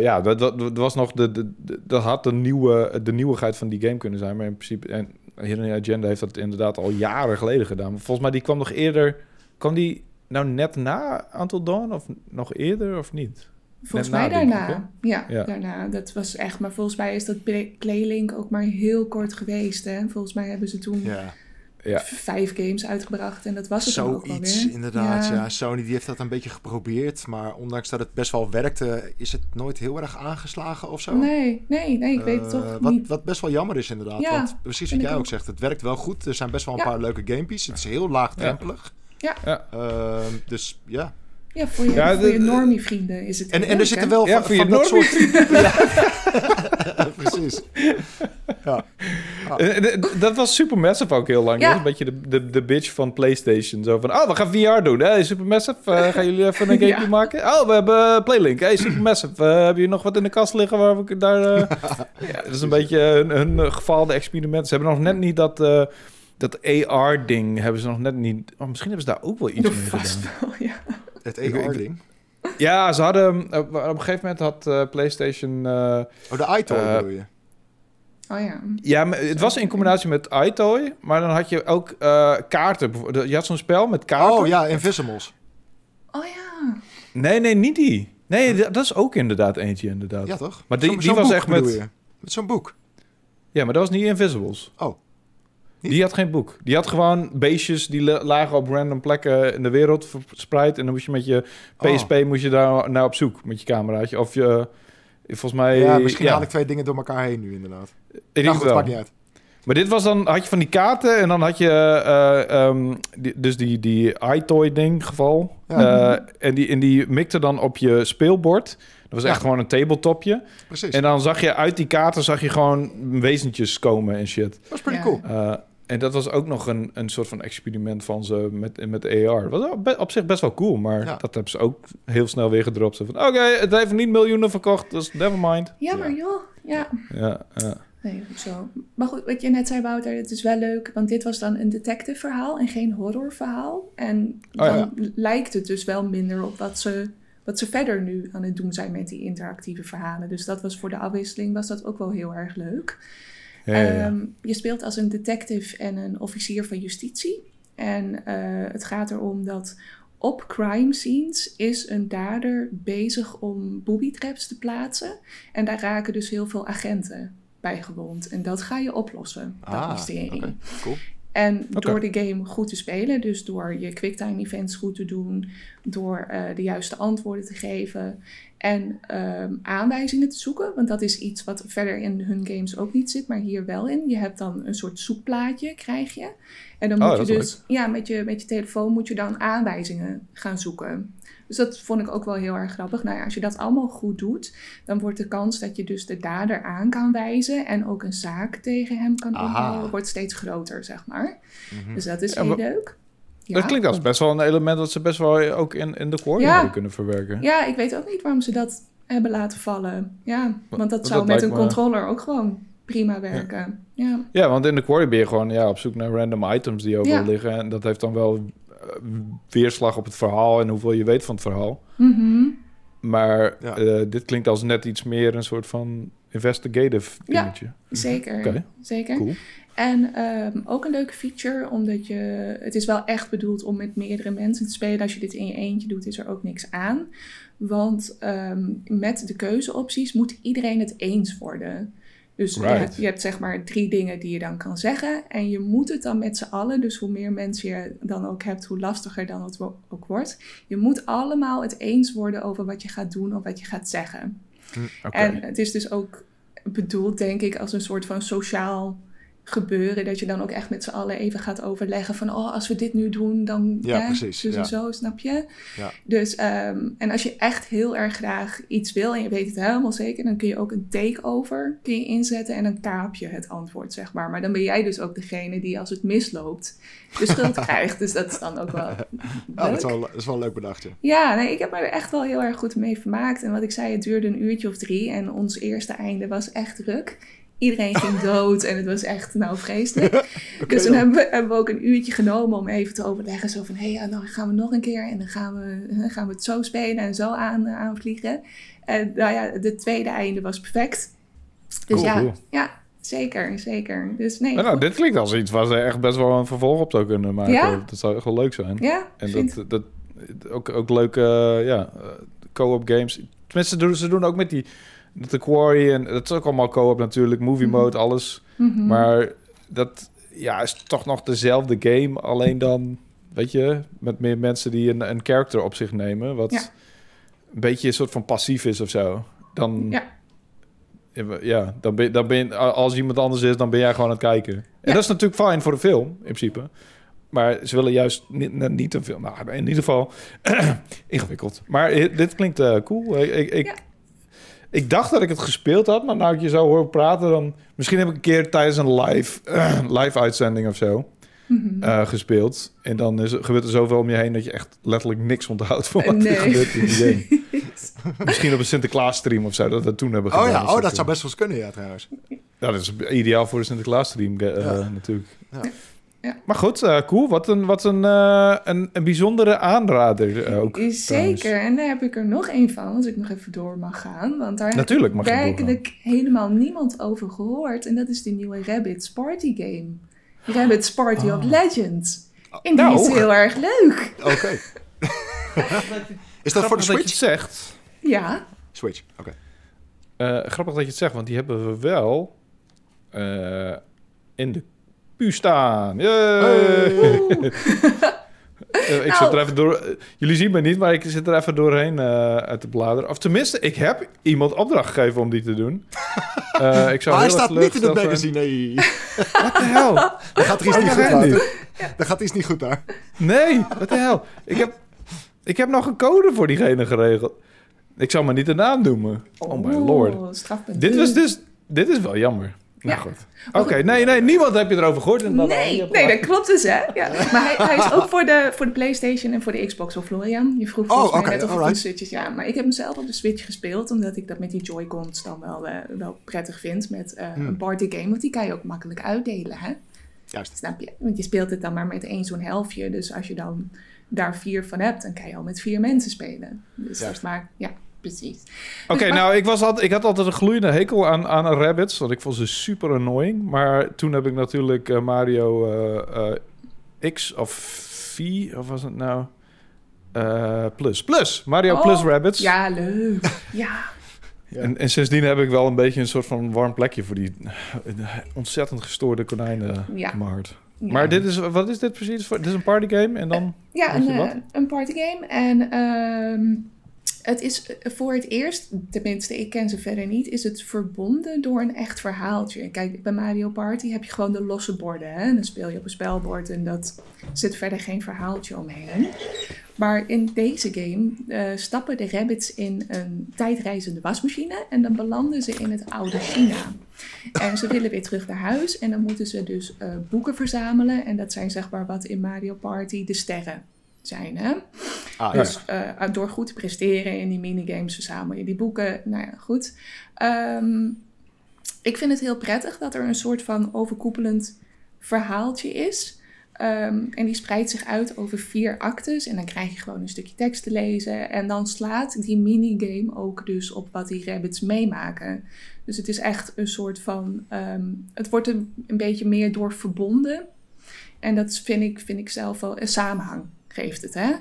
ja, dat, dat, dat was nog de, de, de- dat had de, nieuwe, de nieuwigheid van die game kunnen zijn. Maar in principe, en Hidden Agenda heeft dat inderdaad al jaren geleden gedaan. Maar volgens mij, die kwam nog eerder... Kwam die nou net na Until Dawn of nog eerder of niet? Volgens Net mij na, denk ik, daarna. ja, Ja. daarna. Dat was echt, maar volgens mij is dat Play- Playlink ook maar heel kort geweest. Hè? Volgens mij hebben ze toen Ja, Ja. vijf games uitgebracht en dat was het ook zoiets alweer. inderdaad. Ja. Sony die heeft dat een beetje geprobeerd. Maar ondanks dat het best wel werkte, is het nooit heel erg aangeslagen of zo. Nee, nee, nee, ik weet het Eh, toch wat, niet. wat best wel jammer is inderdaad. Ja, want precies wat jij ook ook. zegt, het werkt wel goed. Er zijn best wel een Ja. paar leuke gamepieces. Het is heel laagdrempelig. Ja. Ja. Ehm, dus ja. Ja, voor je, Ja, voor de- je normie vrienden is het En, en er zitten wel Ja, van, voor je van dat normie soort... [LAUGHS] [LAUGHS] [LAUGHS] [LAUGHS] precies. Ja. Eh, Dat was Supermassive ook heel lang. Ja. Dat is een beetje de, de, de bitch van PlayStation. Zo van, oh, we gaan VR doen. Hey, Supermassive, eh, [LAUGHS] gaan jullie even een gamepje Ja. maken? Oh, we hebben Playlink. Hey, Supermassive, eh heb je nog wat in de kast liggen waar we daar... eh, [LAUGHS] ja, dat is een beetje een, een gefaalde experiment. Ze hebben nog net niet dat... eh, dat AR-ding hebben ze nog net niet... Oh, misschien hebben ze daar ook wel iets mee gedaan. wel, ja. Het AR-ding. Ja, ze hadden... Op, op een gegeven moment had eh, PlayStation... eh, Oh, de iToy Eh, bedoel je? Oh ja. Ja, maar het was in combinatie met iToy, maar dan had je ook eh, kaarten. Je had zo'n spel met kaarten. Oh ja, Invisibles. Oh ja. Nee, nee, niet die. Nee, dat is ook inderdaad eentje, inderdaad. Ja, Ja, toch? Maar die- die was boek echt met-? Met zo'n boek. maar dat was niet Invisibles. Oh. Die had geen boek. Die had gewoon beestjes die la- lagen op random plekken in de wereld verspreid. En dan moest je met je PSP Oh. moest je daar naar op zoek met je cameraatje. Of je, volgens mij... Ja, misschien ja, haal ik twee dingen door elkaar heen nu inderdaad. in Nou ieder goed, geval. maakt niet uit. Maar dit was dan, had je van die kaarten en dan had je eh, ehm, die, dus die, die iToy ding geval. Ja. Eh, en, die, en die mikte dan op je speelbord. Dat was Ja. echt gewoon een tabletopje. Precies. En dan zag je uit die kaarten zag je gewoon wezentjes komen en shit. dat was pretty Ja. cool. Eh, en dat was ook nog een, een soort van experiment van ze met, met AR. Dat was op zich best wel cool, maar Ja. dat hebben ze ook heel snel weer gedropt. Van, oké, het heeft niet miljoenen verkocht, dus never mind. Jammer joh. Ja. Ja, ja. Nee, goed zo. Maar goed, wat je net zei, Wouter, het is wel leuk, want dit was dan een detective verhaal en geen horror verhaal. En Oh, dan ja. lijkt het dus wel minder op wat ze, wat ze verder nu aan het doen zijn met die interactieve verhalen. Dus dat was voor de afwisseling was dat ook wel heel erg leuk. Ja. Ehm, je speelt als een detective en een officier van justitie. En eh, het gaat erom dat op crime scenes is een dader bezig om booby traps te plaatsen. En daar raken dus heel veel agenten bij gewond. En dat ga je oplossen, dat Ah, mysterie. cool. En door de game goed te spelen, dus door je quicktime events goed te doen, door eh, de juiste antwoorden te geven en ehm, aanwijzingen te zoeken, want dat is iets wat verder in hun games ook niet zit, maar hier wel in. Je hebt dan een soort zoekplaatje, krijg je. En dan Oh, moet je dus, ja, met je, met je telefoon moet je dan aanwijzingen gaan zoeken. Dus dat vond ik ook wel heel erg grappig. Nou ja, als je dat allemaal goed doet, dan wordt de kans dat je dus de dader aan kan wijzen en ook een zaak tegen hem kan opbouwen, wordt steeds groter, zeg maar. Mhm. Dus dat is heel maar- Dat klinkt als best wel een element dat ze best wel ook in, in de core Ja. kunnen verwerken. Ja, ik weet ook niet waarom ze dat hebben laten vallen. Ja, want dat Want zou dat met een me- controller ook gewoon prima werken. Ja, Ja, want in de quarry ben je gewoon ja, op zoek naar random items die overal Ja. liggen. En dat heeft dan wel eh, weerslag op het verhaal en hoeveel je weet van het verhaal. Mhm. Maar Ja. eh, dit klinkt als net iets meer een soort van investigative Ja. dingetje. zeker. Oké. zeker. Cool. En ehm, ook een leuke feature, omdat je... Het is wel echt bedoeld om met meerdere mensen te spelen. Als je dit in je eentje doet, is er ook niks aan. Want ehm, met de keuzeopties moet iedereen het eens worden. Dus je, Right. hebt, je hebt zeg maar drie dingen die je dan kan zeggen. En je moet het dan met z'n allen, dus hoe meer mensen je dan ook hebt, hoe lastiger dan het ook wordt. Je moet allemaal het eens worden over wat je gaat doen of wat je gaat zeggen. Oké. En het is dus ook bedoeld, denk ik, als een soort van sociaal gebeuren. Dat je dan ook echt met z'n allen even gaat overleggen van... oh, als we dit nu doen, dan... Ja, precies, Dus ja. en zo, snap je? Ja. Dus, ehm, en als je echt heel erg graag iets wil en je weet het helemaal zeker... dan kun je ook een takeover kun je inzetten en dan kaap je het antwoord, zeg maar. Maar dan ben jij dus ook degene die als het misloopt de schuld [LAUGHS] krijgt. Dus dat is dan ook wel Oh, dat, is wel, dat is wel leuk bedacht, ja. Ja, nee, ik heb me er echt wel heel erg goed mee vermaakt. En wat ik zei, het duurde een uurtje of drie. En ons eerste einde was echt ruk. Iedereen ging dood en het was echt, nou, vreselijk. [LAUGHS] dus toen dan. hebben we, hebben we ook een uurtje genomen om even te overleggen. Zo van, hé, hey, nou gaan we nog een keer. En dan gaan we, dan gaan we het zo spelen en zo aan, eh, aanvliegen. En nou ja, de tweede einde was perfect. Dus Cool, ja, cool. ja, zeker, zeker. Dus nee, nou, dit klinkt als iets waar ze echt best wel een vervolg op zou kunnen maken. Ja. Dat zou echt wel leuk zijn. ja, En vind- dat, dat ook, ook leuke eh, ja, eh, co-op games. Tenminste, doen, ze doen ook met die met de Quarry en dat is ook allemaal co-op natuurlijk, movie Mhm. mode, alles. Mhm. Maar dat ja, is toch nog dezelfde game, alleen dan, weet je, met meer mensen die een, een character op zich nemen, wat Ja. een beetje een soort van passief is of zo. Dan, Ja. ja, dan ben, dan ben je, als iemand anders is, dan ben jij gewoon aan het kijken. En Ja. dat is natuurlijk fijn voor de film, in principe. Maar ze willen juist niet, niet een film. Nou, in ieder geval [CLEARS THROAT] ingewikkeld. Maar eh, dit klinkt eh, cool. Ik, ik, ik, Ja. Ik dacht dat ik het gespeeld had, maar nou ik je zo hoor praten, dan misschien heb ik een keer tijdens een live, [CLEARS THROAT] live uitzending of zo Mhm. eh, gespeeld. En dan is, gebeurt er zoveel om je heen dat je echt letterlijk niks onthoudt van wat er gebeurt in die game. [LAUGHS] Misschien op een Sinterklaas stream of zo, dat we het toen hebben Oh gedaan. ja, of oh, dat zou best wel eens kunnen, ja, trouwens. Ja, dat is ideaal voor de Sinterklaas stream eh, Ja. natuurlijk. Ja. Ja. Maar goed, eh, cool. Wat een, wat een, eh, een, een bijzondere aanrader eh, ook. Zeker, en daar heb ik er nog één van, als ik nog even door mag gaan. Want daar Natuurlijk heb werkelijk helemaal niemand over gehoord. En dat is de nieuwe Rabbids Party game. Rabbids Party of Legends. En die Nou. is heel erg leuk. Oké. [LAUGHS] is dat voor de Grappig dat je het Switch? zegt. Ja, Switch, oké. Eh, grappig dat je het zegt, want die hebben we wel eh, in de pu staan. [LAUGHS] [LAUGHS] Eh, ik Nou. zit er even door. eh, jullie zien me niet, maar ik zit er even doorheen eh, uit te bladeren. Of tenminste, ik heb iemand opdracht gegeven om die te doen. [LAUGHS] Eh, ik zou Maar hij heel erg staat niet in het magazine, nee. What the hell? Dan gaat er iets Oh, niet goed. Dan gaat iets niet goed daar. Nee, what the hell? Ik heb, ik heb nog een code voor diegene geregeld. Ik zou maar niet de naam noemen. Oh, my lord. Dit was dus... Dit is wel jammer. Nou Ja. goed. Oké, nee, nee, niemand heb je erover gehoord. En dat- Nee, nee, dat klopt dus, hè? Ja. [LAUGHS] Maar hij, hij is ook voor de, voor de PlayStation en voor de Xbox of Florian. Je vroeg volgens Oh, oké, mij net of het alright. een Switch is. Ja, maar ik heb hem zelf op de Switch gespeeld, omdat ik dat met die Joy-Cons dan wel, eh, wel prettig vind met eh, Hmm. een party game. Want die kan je ook makkelijk uitdelen, hè? Juist. Snap je? Want je speelt het dan maar met één zo'n helftje. Dus als je dan daar vier van hebt, dan kan je al met vier mensen spelen. Dus Juist. is maar, ja, precies. Oké, Dus maar- nou, ik, was altijd, ik had altijd een gloeiende hekel aan, aan rabbits. Want ik vond ze super annoying. Maar toen heb ik natuurlijk eh, Mario eh, eh, X of V, of was het nou? eh, Plus. Plus! Mario Oh, Plus Rabbits. Ja, leuk. [LAUGHS] Ja. Ja. En, en sindsdien heb ik wel een beetje een soort van warm plekje voor die ontzettend gestoorde konijnen Ja. in mijn hart. ja. Maar dit is, wat is dit precies? voor- Dit is een partygame en dan... Ja, een, eh, een partygame. En ehm, het is eh, voor het eerst, tenminste ik ken ze verder niet, is het verbonden door een echt verhaaltje. Kijk, bij Mario Party heb je gewoon de losse borden. Hè? Dan speel je op een spelbord en dat zit verder geen verhaaltje omheen. Maar in deze game eh, stappen de rabbits in een tijdreizende wasmachine en dan belanden ze in het oude China. En ze willen weer terug naar huis en dan moeten ze dus eh, boeken verzamelen. En dat zijn zeg maar wat in Mario Party de sterren zijn. Hè? Ah, ja. Dus eh, door goed te presteren in die minigames verzamel je die boeken. Nou ja, goed. Ehm, ik vind het heel prettig dat er een soort van overkoepelend verhaaltje is. Ehm, en die spreidt zich uit over vier actes. En dan krijg je gewoon een stukje tekst te lezen. En dan slaat die minigame ook dus op wat die rabbits meemaken. Dus het is echt een soort van... ehm, het wordt er een beetje meer door verbonden. En dat vind ik, vind ik zelf wel... Een samenhang geeft het, hè?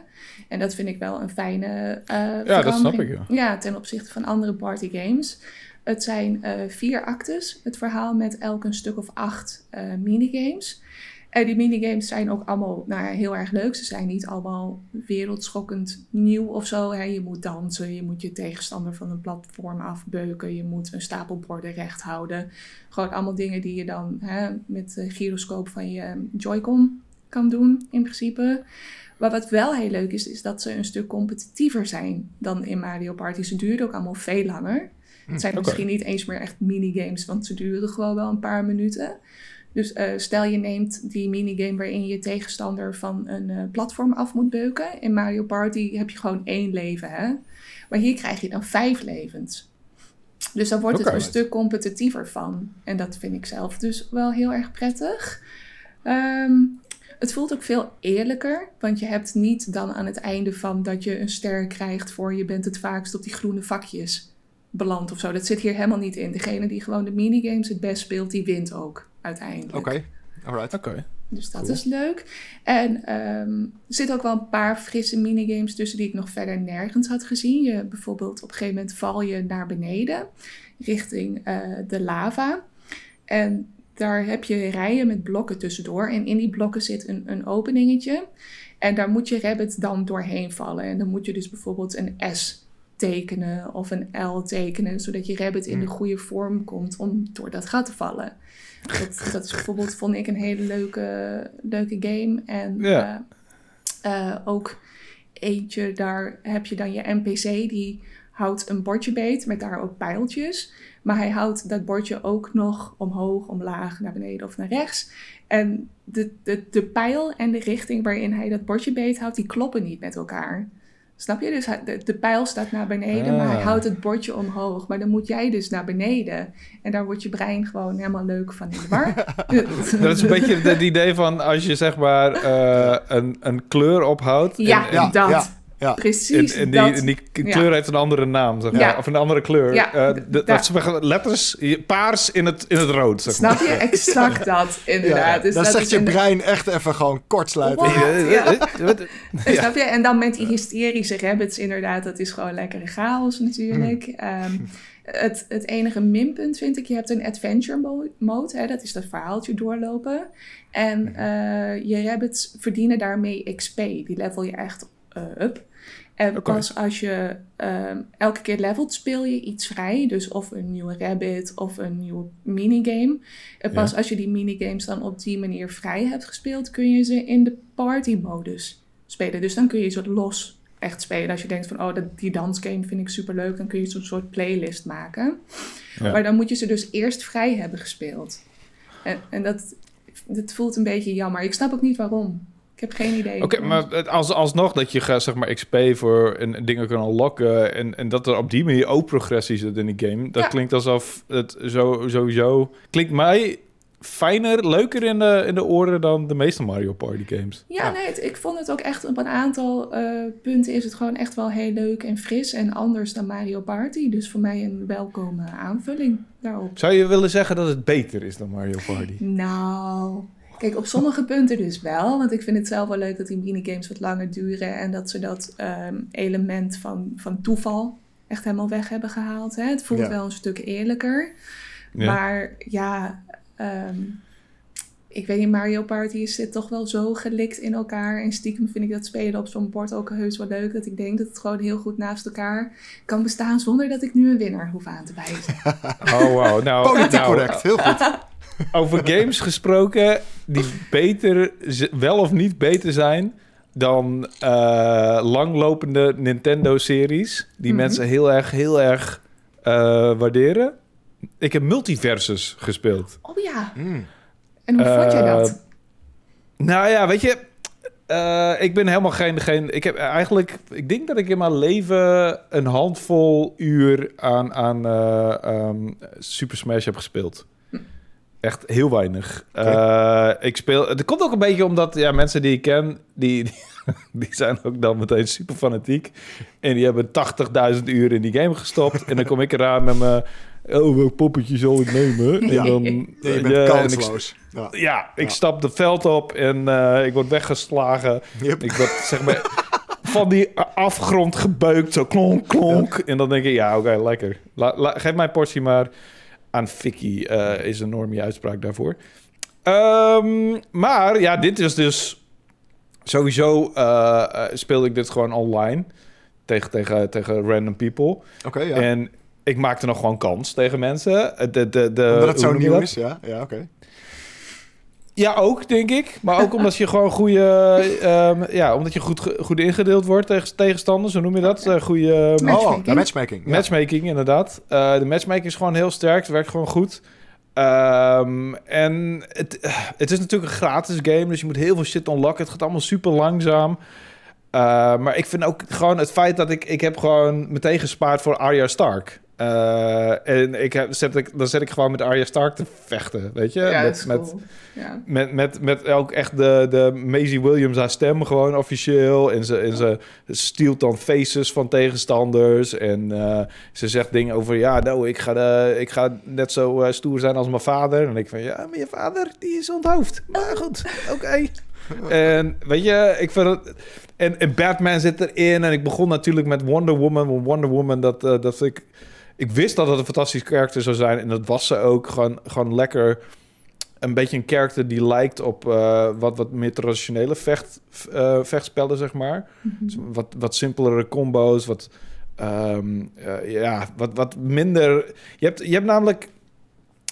En dat vind ik wel een fijne eh Ja, dat snap ik, Ja, ten opzichte van andere partygames. Het zijn eh, vier actes, het verhaal met elk een stuk of acht eh, minigames. En die minigames zijn ook allemaal nou, ja, heel erg leuk. Ze zijn niet allemaal wereldschokkend nieuw of zo. Hè. Je moet dansen, je moet je tegenstander van een platform afbeuken. Je moet een stapel borden recht houden. Gewoon allemaal dingen die je dan hè, met de gyroscoop van je Joy-Con kan doen in principe. Maar wat wel heel leuk is, is dat ze een stuk competitiever zijn dan in Mario Party. Ze duren ook allemaal veel langer. Het zijn oké. misschien niet eens meer echt minigames, want ze duren gewoon wel een paar minuten. Dus eh, stel je neemt die minigame waarin je tegenstander van een eh, platform af moet beuken. In Mario Party heb je gewoon één leven, hè? Maar hier krijg je dan vijf levens. Dus dan wordt het een stuk competitiever van. En dat vind ik zelf dus wel heel erg prettig. Ehm, het voelt ook veel eerlijker, want je hebt niet dan aan het einde van dat je een ster krijgt voor je bent het vaakst op die groene vakjes beland of zo. Dat zit hier helemaal niet in. Degene die gewoon de minigames het best speelt, die wint ook uiteindelijk. Oké, alright. Oké. Dus dat Cool. is leuk. En ehm, er zitten ook wel een paar frisse minigames tussen die ik nog verder nergens had gezien. Je, bijvoorbeeld op een gegeven moment val je naar beneden richting eh, de lava. En daar heb je rijen met blokken tussendoor. En in die blokken zit een, een openingetje. En daar moet je rabbit dan doorheen vallen. En dan moet je dus bijvoorbeeld een S tekenen of een L tekenen, zodat je rabbit in de goede vorm komt om door dat gat te vallen. Dat, dat is bijvoorbeeld, vond ik, een hele leuke, leuke game. En Ja. eh, eh, ook eentje, daar heb je dan je NPC, die houdt een bordje beet met daar ook pijltjes. Maar hij houdt dat bordje ook nog omhoog, omlaag, naar beneden of naar rechts. En de, de, de pijl en de richting waarin hij dat bordje beet houdt, die kloppen niet met elkaar. Snap je? Dus de, de pijl staat naar beneden, maar hij Ah. houdt het bordje omhoog. Maar dan moet jij dus naar beneden. En daar wordt je brein gewoon helemaal leuk van in de war. [LAUGHS] Dat is een beetje het idee van als je zeg maar eh, een, een kleur ophoudt. Ja, en, Ja, dat. ja, ja. Precies, en, en die, dat. en die Ja. kleur heeft een andere naam, zeg maar. Ja. Of een andere kleur. Ja, Eh, dat zijn letters, paars in het, in het rood, zeg maar. Snap je? Exact [LAUGHS] dat, inderdaad. Dus dan dat zet is je een- brein echt even gewoon kortsluiten. [LAUGHS] Snap je? En dan met die hysterische rabbits, inderdaad, dat is gewoon lekkere chaos natuurlijk. Hmm. Ehm, het, het enige minpunt vind ik, je hebt een adventure mo- mode, hè, dat is dat verhaaltje doorlopen. En eh, je rabbits verdienen daarmee XP, die level je echt up. En pas als je ehm, elke keer levelt, speel je iets vrij. Dus of een nieuwe rabbit of een nieuwe minigame. En pas als je die minigames dan op die manier vrij hebt gespeeld, kun je ze in de party modus spelen. Dus dan kun je ze los echt spelen. Als je denkt van, oh, dat, die dansgame vind ik super leuk, dan kun je zo'n soort playlist maken. Ja. Maar dan moet je ze dus eerst vrij hebben gespeeld. En, en dat, dat voelt een beetje jammer. Ik snap ook niet waarom. Heb geen idee. Oké, maar als, alsnog dat je zeg maar, XP voor en, en dingen kan unlocken... En, en dat er op die manier ook progressie zit in die game... dat Ja. klinkt alsof het zo, sowieso... Klinkt mij fijner, leuker in de, in de oren dan de meeste Mario Party games. Ja, nee, het- ik vond het ook echt op een aantal eh, punten is het gewoon echt wel heel leuk en fris en anders dan Mario Party. Dus voor mij een welkome aanvulling daarop. Zou je willen zeggen dat het beter is dan Mario Party? Nou, Kijk, op sommige punten dus wel. Want ik vind het zelf wel leuk dat die minigames wat langer duren. En dat ze dat ehm, element van, van toeval echt helemaal weg hebben gehaald. Hè? Het voelt Ja. wel een stuk eerlijker. Ja. Maar ja, ehm, ik weet niet, Mario Party zit toch wel zo gelikt in elkaar. En stiekem vind ik dat spelen op zo'n bord ook heus wel leuk. Dat ik denk dat het gewoon heel goed naast elkaar kan bestaan zonder dat ik nu een winnaar hoef aan te wijzen. [LAUGHS] Oh, wow. Nou, Politiek nou, correct, heel goed. [LAUGHS] over games gesproken die beter, wel of niet beter zijn dan eh, langlopende Nintendo-series. Die Mhm. mensen heel erg, heel erg eh, waarderen. Ik heb Multiversus gespeeld. Oh ja, Mm. en hoe vond jij Eh, dat? Nou ja, weet je, eh, ik ben helemaal geen, geen. Ik heb eigenlijk. Ik denk dat ik in mijn leven een handvol uur aan, aan eh, ehm, Super Smash heb gespeeld. Echt heel weinig. Eh, ik speel. Het komt ook een beetje omdat ja, mensen die ik ken, die, die, [LAUGHS] die zijn ook dan meteen super fanatiek. En die hebben 80.000 uur in die game gestopt. en dan kom ik eraan met mijn. Oh, welk poppetje zal ik nemen? En Ja. dan, Ja, je ja, bent en ik kansloos. Ja. ja, ik Ja. stap het veld op en eh, ik word weggeslagen. Yep. Ik word zeg maar van die afgrond gebeukt, zo klonk, klonk. En dan denk ik, ja, oké, lekker. La, la- geef mijn portie maar aan Vicky, eh, is een normie uitspraak daarvoor. Ehm, maar ja, dit is dus sowieso eh, speelde ik dit gewoon online tegen, tegen, tegen random people. Oké, ja. En ik maakte nog gewoon kans tegen mensen. De, de, de, Omdat het zo nieuw dat? is, ja. Ja, oké. Ja, ook, denk ik. Maar ook omdat je gewoon goede... [LAUGHS] ehm, ja, omdat je goed, goed ingedeeld wordt tegen tegenstanders. Hoe noem je dat? Eh, goede ehm, Matchmaking. Oh, de matchmaking. Ja. matchmaking, inderdaad. Eh, de matchmaking is gewoon heel sterk. Het werkt gewoon goed. Ehm, en het, eh, het is natuurlijk een gratis game. Dus je moet heel veel shit unlocken. Het gaat allemaal super langzaam. Eh, maar ik vind ook gewoon het feit dat ik... Ik heb gewoon meteen gespaard voor Arya Stark. Eh, en ik heb, zet ik, dan zet ik gewoon met Arya Stark te vechten, weet je? ja, met, is met, cool. Ja. met, met, met ook echt de, de Maisie Williams haar stem gewoon officieel. En ze, en ze steelt dan faces van tegenstanders. En eh, ze zegt dingen over... Ja, nou, ik ga, eh, ik ga net zo stoer zijn als mijn vader. En ik van... Ja, maar je vader, die is onthoofd. Maar goed, [LAUGHS] oké. En weet je, ik vind het... En, en Batman zit erin. En ik begon natuurlijk met Wonder Woman. Want Wonder Woman, dat, dat vind ik... Ik wist dat het een fantastisch karakter zou zijn. En dat was ze ook. Gewoon, gewoon lekker een beetje een karakter die lijkt op eh, wat, wat meer traditionele vecht, eh, vechtspellen, zeg maar. Dus wat, wat simpelere combo's, wat, ehm, eh, ja, wat, wat minder... Je hebt, je hebt namelijk...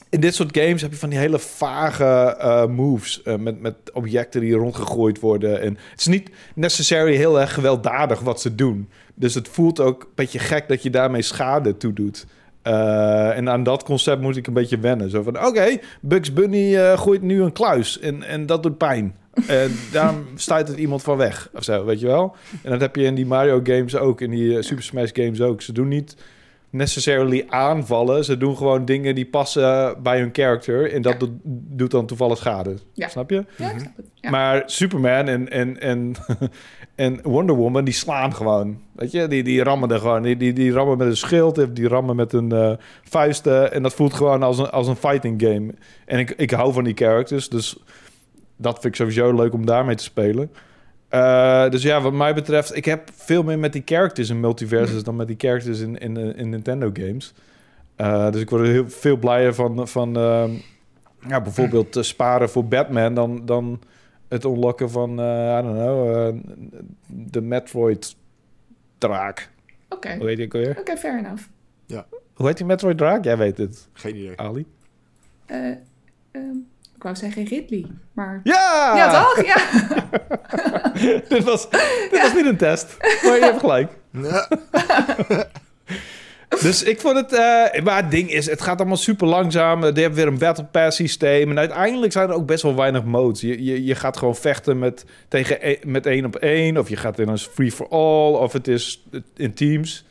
In dit soort games heb je van die hele vage moves met, met objecten die rondgegooid worden. En het is niet necessarily heel erg gewelddadig wat ze doen. Dus het voelt ook een beetje gek dat je daarmee schade toedoet. Eh, en aan dat concept moet ik een beetje wennen. Zo van, oké, Bugs Bunny eh, gooit nu een kluis en, en dat doet pijn. En daarom stuit het iemand van weg, of zo, weet je wel? En dat heb je in die Mario games ook, in die eh, Super Smash games ook. Ze doen niet necessarily aanvallen. Ze doen gewoon dingen die passen bij hun character. En dat Ja. doet, doet dan toevallig schade. Ja. Snap je? Ja, ik snap het. Ja. Maar Superman en, en, en, [LAUGHS] en Wonder Woman, die slaan gewoon. Weet je, die, die rammen er gewoon. Die, die, die rammen met een schild, die rammen met een eh, vuisten. En dat voelt gewoon als een, als een fighting game. En ik, ik hou van die characters, dus dat vind ik sowieso leuk om daarmee te spelen. Eh, dus ja, wat mij betreft, ik heb veel meer met die characters in multiverses dan met die characters in, in, eh, in Nintendo games. Dus ik word er heel veel blijer van, van ja, bijvoorbeeld sparen voor Batman dan, dan het unlocken van, eh I don't know, eh, de Metroid draak. Oké, Hoe heet die ook alweer? oké, fair enough. Hoe heet die Metroid draak? Jij weet het, Geen idee. Ali. Eh, ehm, ik wou zeggen Ridley, maar... Ja! Ja, toch? Ja. [LAUGHS] dit was, dit was niet een test, maar je hebt gelijk. Ja. [LAUGHS] Dus ik vond het... eh, maar het ding is, het gaat allemaal super langzaam. Je hebt weer een Battle Pass systeem. En uiteindelijk zijn er ook best wel weinig modes. Je, je, je gaat gewoon vechten met, tegen, e- met één op één. Of je gaat in een free-for-all. Of het is in teams.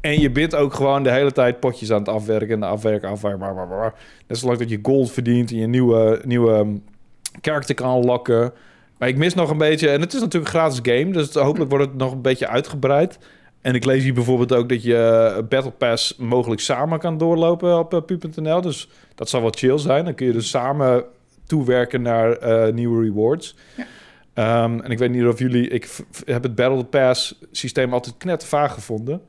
En je bent ook gewoon de hele tijd potjes aan het afwerken. En afwerken, afwerken. bla. Net zolang dat je gold verdient. En je nieuwe, nieuwe character kan lokken. Maar ik mis nog een beetje... En het is natuurlijk een gratis game. Dus hopelijk wordt het nog een beetje uitgebreid. En ik lees hier bijvoorbeeld ook dat je eh, Battle Pass mogelijk samen kan doorlopen op uh, pu.nl. Dus dat zal wel chill zijn. Dan kun je dus samen toewerken naar eh, nieuwe rewards. Ja. Ehm, en ik weet niet of jullie... Ik heb het Battle Pass systeem altijd knettervaag gevonden.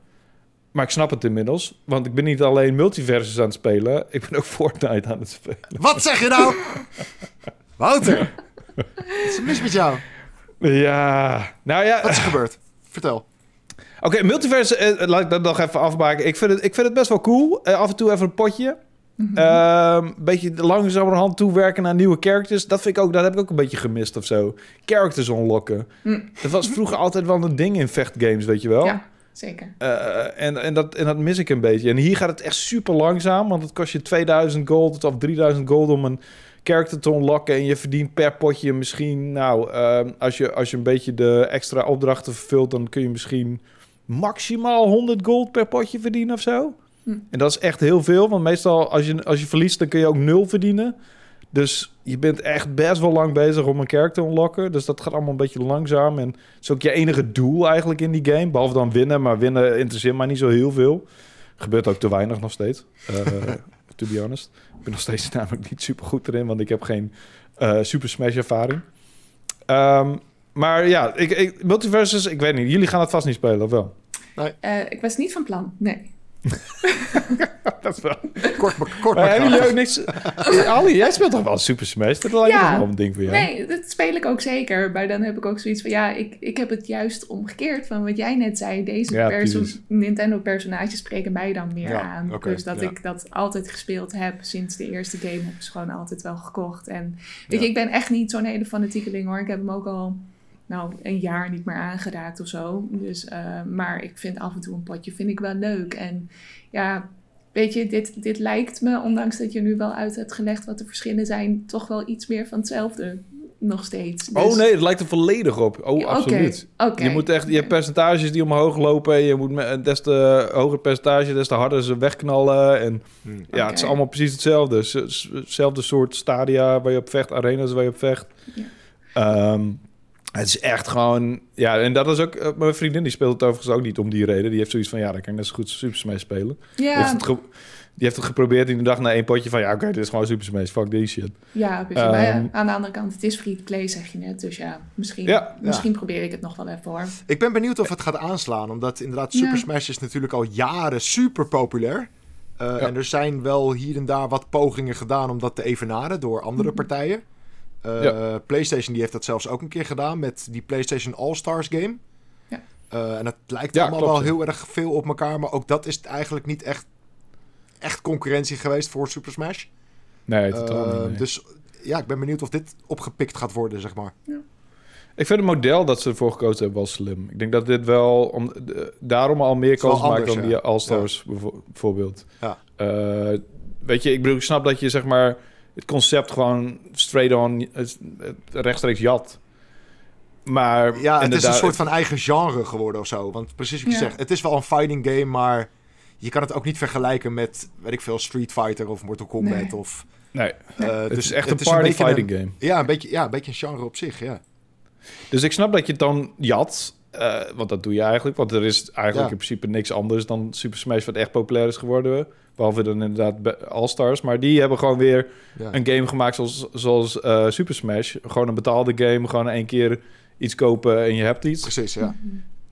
Maar ik snap het inmiddels. Want ik ben niet alleen multiverses aan het spelen. Ik ben ook [LAUGHS] Fortnite aan het spelen. Wat zeg je nou? [LAUGHS] Wouter! Wat is er mis met jou? Ja, nou ja... Wat is er gebeurd? Vertel. Oké, multiverse, eh, laat ik dat nog even afmaken. Ik vind het, ik vind het best wel cool. Eh, af en toe even een potje. Een beetje langzamerhand toewerken naar nieuwe characters. Dat, vind ik ook, dat heb ik ook een beetje gemist of zo. Characters unlocken. Hm. Dat was vroeger altijd wel een ding in vechtgames, weet je wel. Ja, zeker. Eh, en, en, dat, en dat mis ik een beetje. En hier gaat het echt super langzaam. Want het kost je 2000 gold of 3000 gold om een character te unlocken. En je verdient per potje misschien... Nou, ehm, als, je, als je een beetje de extra opdrachten vervult... dan kun je misschien maximaal 100 gold per potje verdienen of zo. Hm. En dat is echt heel veel. Want meestal als je, als je verliest, dan kun je ook nul verdienen. Dus je bent echt best wel lang bezig om een character te unlocken. Dus dat gaat allemaal een beetje langzaam. En het is ook je enige doel eigenlijk in die game. Behalve dan winnen. Maar winnen interesseert mij niet zo heel veel. Gebeurt ook te weinig nog steeds. eh, [LAUGHS] to be honest. Ik ben nog steeds namelijk niet super goed erin. Want ik heb geen eh, Super Smash ervaring. Ehm, maar ja, ik, ik, multiverses, ik weet niet. Jullie gaan het vast niet spelen, of wel? Eh, ik was niet van plan, nee. [LAUGHS] dat is wel. Kort maar, kort Maar hebben jullie ook niks... Eh, Ali, jij speelt toch wel Super Smash? Dat lijkt me Ja. toch wel een ding voor jou. Nee, dat speel ik ook zeker. Maar dan heb ik ook zoiets van, ja, ik, ik heb het juist omgekeerd van wat jij net zei. Deze Ja, perso- precies. Nintendo-personages spreken mij dan meer Ja, aan. dus dat ja. ik dat altijd gespeeld heb sinds de eerste game. Heb ik ze gewoon altijd wel gekocht. En weet Ja. je, ik ben echt niet zo'n hele fanatiekeling hoor. Ik heb hem ook al nou, een jaar niet meer aangeraakt of zo. Dus, eh, maar ik vind af en toe een potje vind ik wel leuk. En ja, weet je, dit, dit lijkt me, ondanks dat je nu wel uit hebt gelegd wat de verschillen zijn, toch wel iets meer van hetzelfde nog steeds. Dus- Oh nee, het lijkt er volledig op. Oh, Ja, absoluut. Je moet echt, je hebt percentages die omhoog lopen. Je moet met des te hoger percentage, des te harder ze wegknallen. En Hm. ja, het is allemaal precies hetzelfde. Hetzelfde soort stadia waar je op vecht, arenas waar je op vecht. Ja. Ehm, het is echt gewoon... Ja, en dat is ook... eh, mijn vriendin die speelt het overigens ook niet om die reden. Die heeft zoiets van, ja, dan kan ik net zo goed Super Smash spelen. Die, heeft Ja, het ge- die heeft het geprobeerd en die dacht na één potje van... Ja, oké, dit is gewoon Super Smash. Fuck die shit. ja, maar ja, Ehm, aan de andere kant, het is free play, zeg je net. Dus ja, misschien, Ja. misschien probeer ik het nog wel even hoor. Ik ben benieuwd of het gaat aanslaan. Omdat inderdaad Super Ja. Smash is natuurlijk al jaren super populair. Eh, Ja. En er zijn wel hier en daar wat pogingen gedaan om dat te evenaren door andere Mhm. partijen. Eh, Ja. PlayStation die heeft dat zelfs ook een keer gedaan met die PlayStation All-Stars game. Ja. Eh, en het lijkt Ja, allemaal klopt, wel ja. heel erg veel op elkaar. Maar ook dat is eigenlijk niet echt, echt concurrentie geweest voor Super Smash. Nee, totaal Eh, niet. nee. Dus ja, ik ben benieuwd of dit opgepikt gaat worden, zeg maar. Ik vind het model dat ze ervoor gekozen hebben wel slim. Ik denk dat dit wel om, de- daarom al meer kans maakt dan ja. die All-Stars bijvoorbeeld. Ja. Eh, weet je, ik bedoel, ik snap dat je zeg maar het concept gewoon straight on rechtstreeks jat. Maar Ja, het is een soort van eigen genre geworden of zo. Want precies wat je Ja. zegt, het is wel een fighting game, maar je kan het ook niet vergelijken met, weet ik veel, Street Fighter of Mortal Kombat. Nee. Of, Nee, eh, het dus is echt het een party fighting een- game. Ja, een beetje, ja, een beetje een genre op zich, ja. Dus ik snap dat je het dan jat. eh, want dat doe je eigenlijk. Want er is eigenlijk Ja. in principe niks anders dan Super Smash wat echt populair is geworden. Behalve dan inderdaad All-Stars. Maar die hebben gewoon weer ja. een game gemaakt zoals, zoals eh, Super Smash. Gewoon een betaalde game. Gewoon één keer iets kopen en je hebt iets. Precies, ja.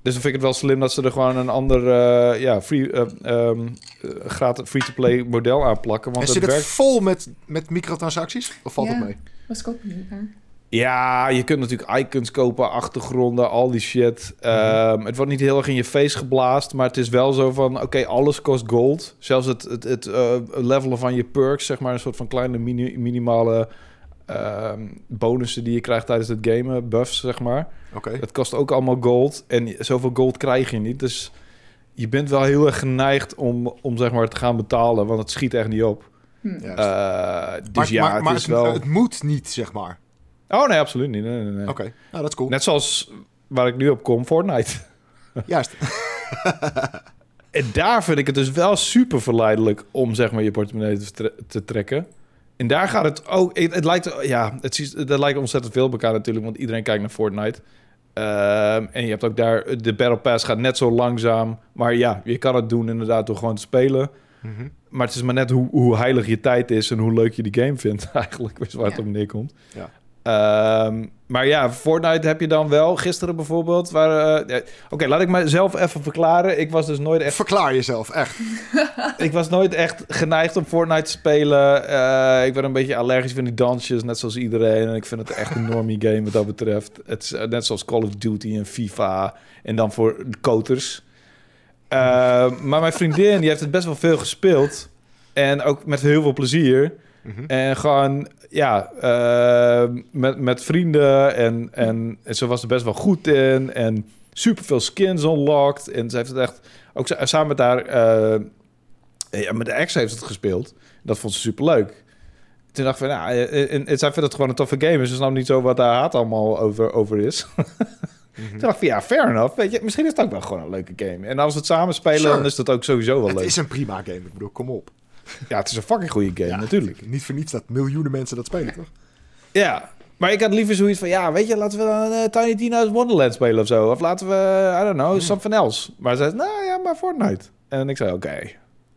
Dus dan vind ik het wel slim dat ze er gewoon een ander eh, ja, free, eh, ehm, eh, gratis free-to-play model aan plakken. Want en het zit het werkt. vol met, met microtransacties? Of valt Ja. het mee? Was ik ook benieuwd naar. Ja, je kunt natuurlijk icons kopen, achtergronden, al die shit. Ehm, het wordt niet heel erg in je face geblaast, maar het is wel zo van... Oké, alles kost gold. Zelfs het, het, het eh, levelen van je perks, zeg maar... een soort van kleine mini- minimale ehm, bonussen die je krijgt tijdens het gamen. Buffs, zeg maar. Oké. Dat kost ook allemaal gold. En zoveel gold krijg je niet. Dus je bent wel heel erg geneigd om, om zeg maar te gaan betalen... want het schiet echt niet op. Hm. Eh, dus maar ja, maar, het maar is het, wel... het moet niet, zeg maar. Oh nee, absoluut niet. Nee, nee, nee. Oké, nou dat is cool. Net zoals waar ik nu op kom, Fortnite. [LAUGHS] Juist. [LAUGHS] [LAUGHS] En daar vind ik het dus wel super verleidelijk om zeg maar je portemonnee te, tre- te trekken. En daar gaat het ook. Het, het lijkt, ja, het, het lijkt ontzettend veel op elkaar natuurlijk, want iedereen kijkt naar Fortnite. Ehm, en je hebt ook daar de Battle Pass gaat net zo langzaam, maar ja, je kan het doen inderdaad door gewoon te spelen. Mhm. Maar het is maar net hoe, hoe heilig je tijd is en hoe leuk je die game vindt, eigenlijk, is waar het om neerkomt. Ja. Ehm, maar ja, Fortnite heb je dan wel. Gisteren bijvoorbeeld. waar, eh, Oké, laat ik mezelf even verklaren. Ik was dus nooit echt, Verklaar jezelf, echt. [LAUGHS] ik was nooit echt geneigd om Fortnite te spelen. Eh, ik ben een beetje allergisch van die dansjes, net zoals iedereen. En ik vind het echt een normie game wat dat betreft. Het is eh, net zoals Call of Duty en FIFA. En dan voor de koters. Eh, maar mijn vriendin, die heeft het best wel veel gespeeld. En ook met heel veel plezier. Mhm. En gewoon, ja, eh, met, met vrienden. En, en, en ze was er best wel goed in. En super veel skins unlocked. En ze heeft het echt, ook sa- samen met haar, eh, ja, met de ex heeft het gespeeld. Dat vond ze super leuk. Toen dacht ik van, ja, en, en, en zij vindt het gewoon een toffe game. Dus ze snapt niet zo wat daar haat allemaal over, over is. [LAUGHS] Mhm. Toen dacht ik van, ja, fair enough. Weet je, misschien is het ook wel gewoon een leuke game. En als we het samen spelen, Sure. dan is dat ook sowieso wel Het leuk. is een prima game, ik bedoel, kom op. Ja, het is een fucking goede game, Ja, natuurlijk. Niet voor niets dat miljoenen mensen dat spelen, toch? Ja, maar ik had liever zoiets van... Ja, weet je, laten we dan eh, Tiny Tina's Wonderland spelen of zo. Of laten we, I don't know, something else. Maar ze zei, nou ja, maar Fortnite. En ik zei, oké.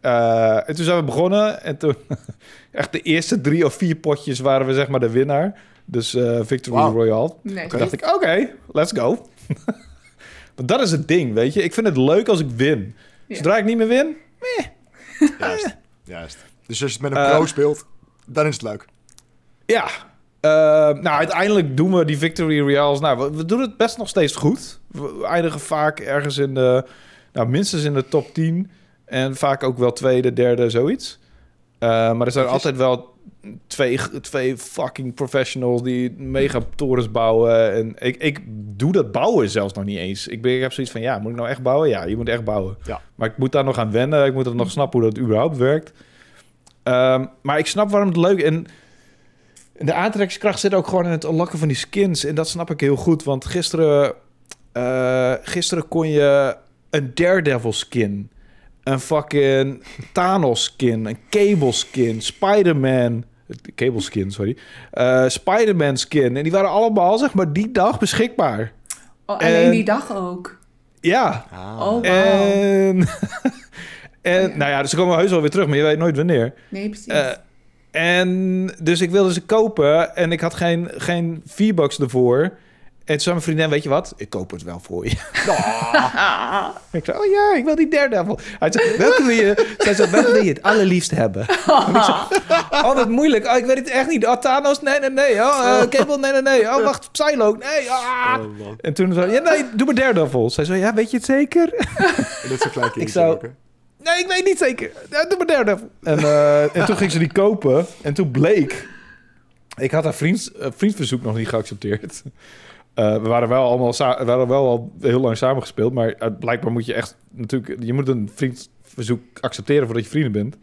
Eh, en toen zijn we begonnen. En toen, [LAUGHS] echt de eerste drie of vier potjes waren we zeg maar de winnaar. Dus eh, Victory. Royale. Nee. Toen dacht ik, oké, let's go. [LAUGHS] Want dat is het ding, weet je. Ik vind het leuk als ik win. Ja. Zodra ik niet meer win, Juist. Juist. Dus als je het met een Eh. pro speelt, dan is het leuk. Ja. Eh, nou, uiteindelijk doen we die Victory Royales. Nou, we, we doen het best nog steeds goed. We eindigen vaak ergens in de... Nou, minstens in de top 10. En vaak ook wel tweede, derde, zoiets. Eh, maar er zijn altijd wel twee, twee fucking professionals... die mega torens bouwen. En ik, ik doe dat bouwen zelfs nog niet eens. Ik, ben, ik heb zoiets van, ja, moet ik nou echt bouwen? Ja, je moet echt bouwen. Ja. Maar ik moet daar nog aan wennen. Ik moet er nog snappen hoe dat überhaupt werkt. Ehm, maar ik snap waarom het leuk... En de aantrekkingskracht zit ook gewoon in het unlocken van die skins. En dat snap ik heel goed. Want gisteren, eh, gisteren kon je een Daredevil skin. Een fucking Thanos skin. Een Cable skin. Spider-Man. Cable skin, sorry. Eh, Spider-Man skin. En die waren allemaal, zeg maar, die dag beschikbaar. Oh, alleen En- die dag ook. Ja. Ah. Oh, wauw. En... [LAUGHS] [LAUGHS] en, Oh, ja. nou ja, dus ze komen heus wel weer terug, maar je weet nooit wanneer. Nee, precies. Eh, en dus ik wilde ze kopen en ik had geen, geen V-Bucks ervoor. En toen zei mijn vriendin, weet je wat? Ik koop het wel voor je. [LAUGHS] [LAUGHS] ik zei, oh ja, ik wil die Daredevil. Hij zei, welke wil je, zij zei, welke wil je het allerliefst hebben? En [LAUGHS] ik zei, oh, wat moeilijk. Oh, ik weet het echt niet. Oh, Thanos, nee, nee, nee. Oh, Cable, nee, nee, nee. Oh, wacht, Psylocke, nee. Ah. Oh. En toen zei ja, nee, doe maar Daredevil. Zij zei, ja, weet je het zeker? En dit soort klein Ik zou-? Nee, ik weet niet zeker. Ja, doe maar Daredevil. En, eh, en toen ging ze die kopen. En toen bleek... Ik had haar vriends, eh, vriendverzoek nog niet geaccepteerd. Eh, we waren wel allemaal we waren wel al heel lang samengespeeld. Maar eh, blijkbaar moet je echt natuurlijk... Je moet een vriendverzoek accepteren voordat je vrienden bent.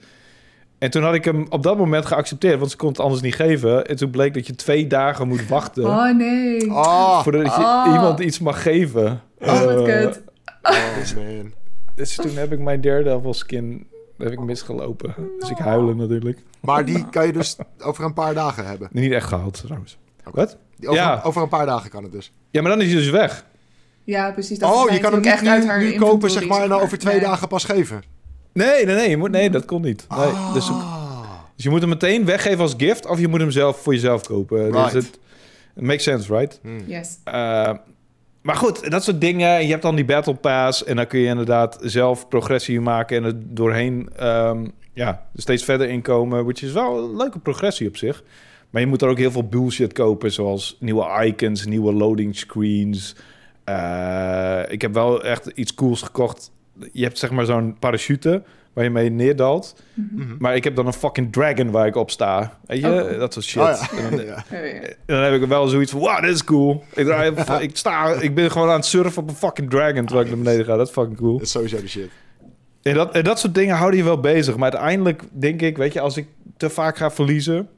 En toen had ik hem op dat moment geaccepteerd. Want ze kon het anders niet geven. En toen bleek dat je twee dagen moet wachten... oh nee. Oh, voordat je Oh. iemand iets mag geven. Oh, wat Eh, kut. oh man. Dus toen heb ik mijn Daredevil skin heb ik misgelopen. Dus ik huilen natuurlijk. Maar die kan je dus over een paar dagen hebben. Niet echt gehaald trouwens. Wat? Over, Ja. over een paar dagen kan het dus. Ja, maar dan is hij dus weg. Ja, precies. Dat oh, je kan hem ook niet echt uit nu, haar nu kopen, zeg maar, en dan over twee Nee. dagen pas geven. Nee, nee, nee. Je moet, nee, dat kon niet. Nee. Ah. Dus, dus je moet hem meteen weggeven als gift... of je moet hem zelf voor jezelf kopen. Dus Right. het it makes sense, right? Hmm. Yes. Uh, maar goed, dat soort dingen. Je hebt dan die Battle Pass... en dan kun je inderdaad zelf progressie maken... en er doorheen ehm, ja, steeds verder inkomen... which is wel een leuke progressie op zich. Maar je moet er ook heel veel bullshit kopen... zoals nieuwe icons, nieuwe loading screens... Uh, ik heb wel echt iets cools gekocht. Je hebt zeg maar zo'n parachute waar je mee neerdalt. Mhm. Maar ik heb dan een fucking dragon waar ik op sta. Weet je? Oh. Dat soort shit. Oh ja. En dan, [LAUGHS] ja. Oh, en dan heb ik wel zoiets van, wow, dit is cool. Ik, draai, ik, sta, ik ben gewoon aan het surfen op een fucking dragon terwijl ik naar beneden ga. Dat is fucking cool. Dat is sowieso de shit. En dat, en dat soort dingen houden je wel bezig. Maar uiteindelijk denk ik, weet je, als ik te vaak ga verliezen,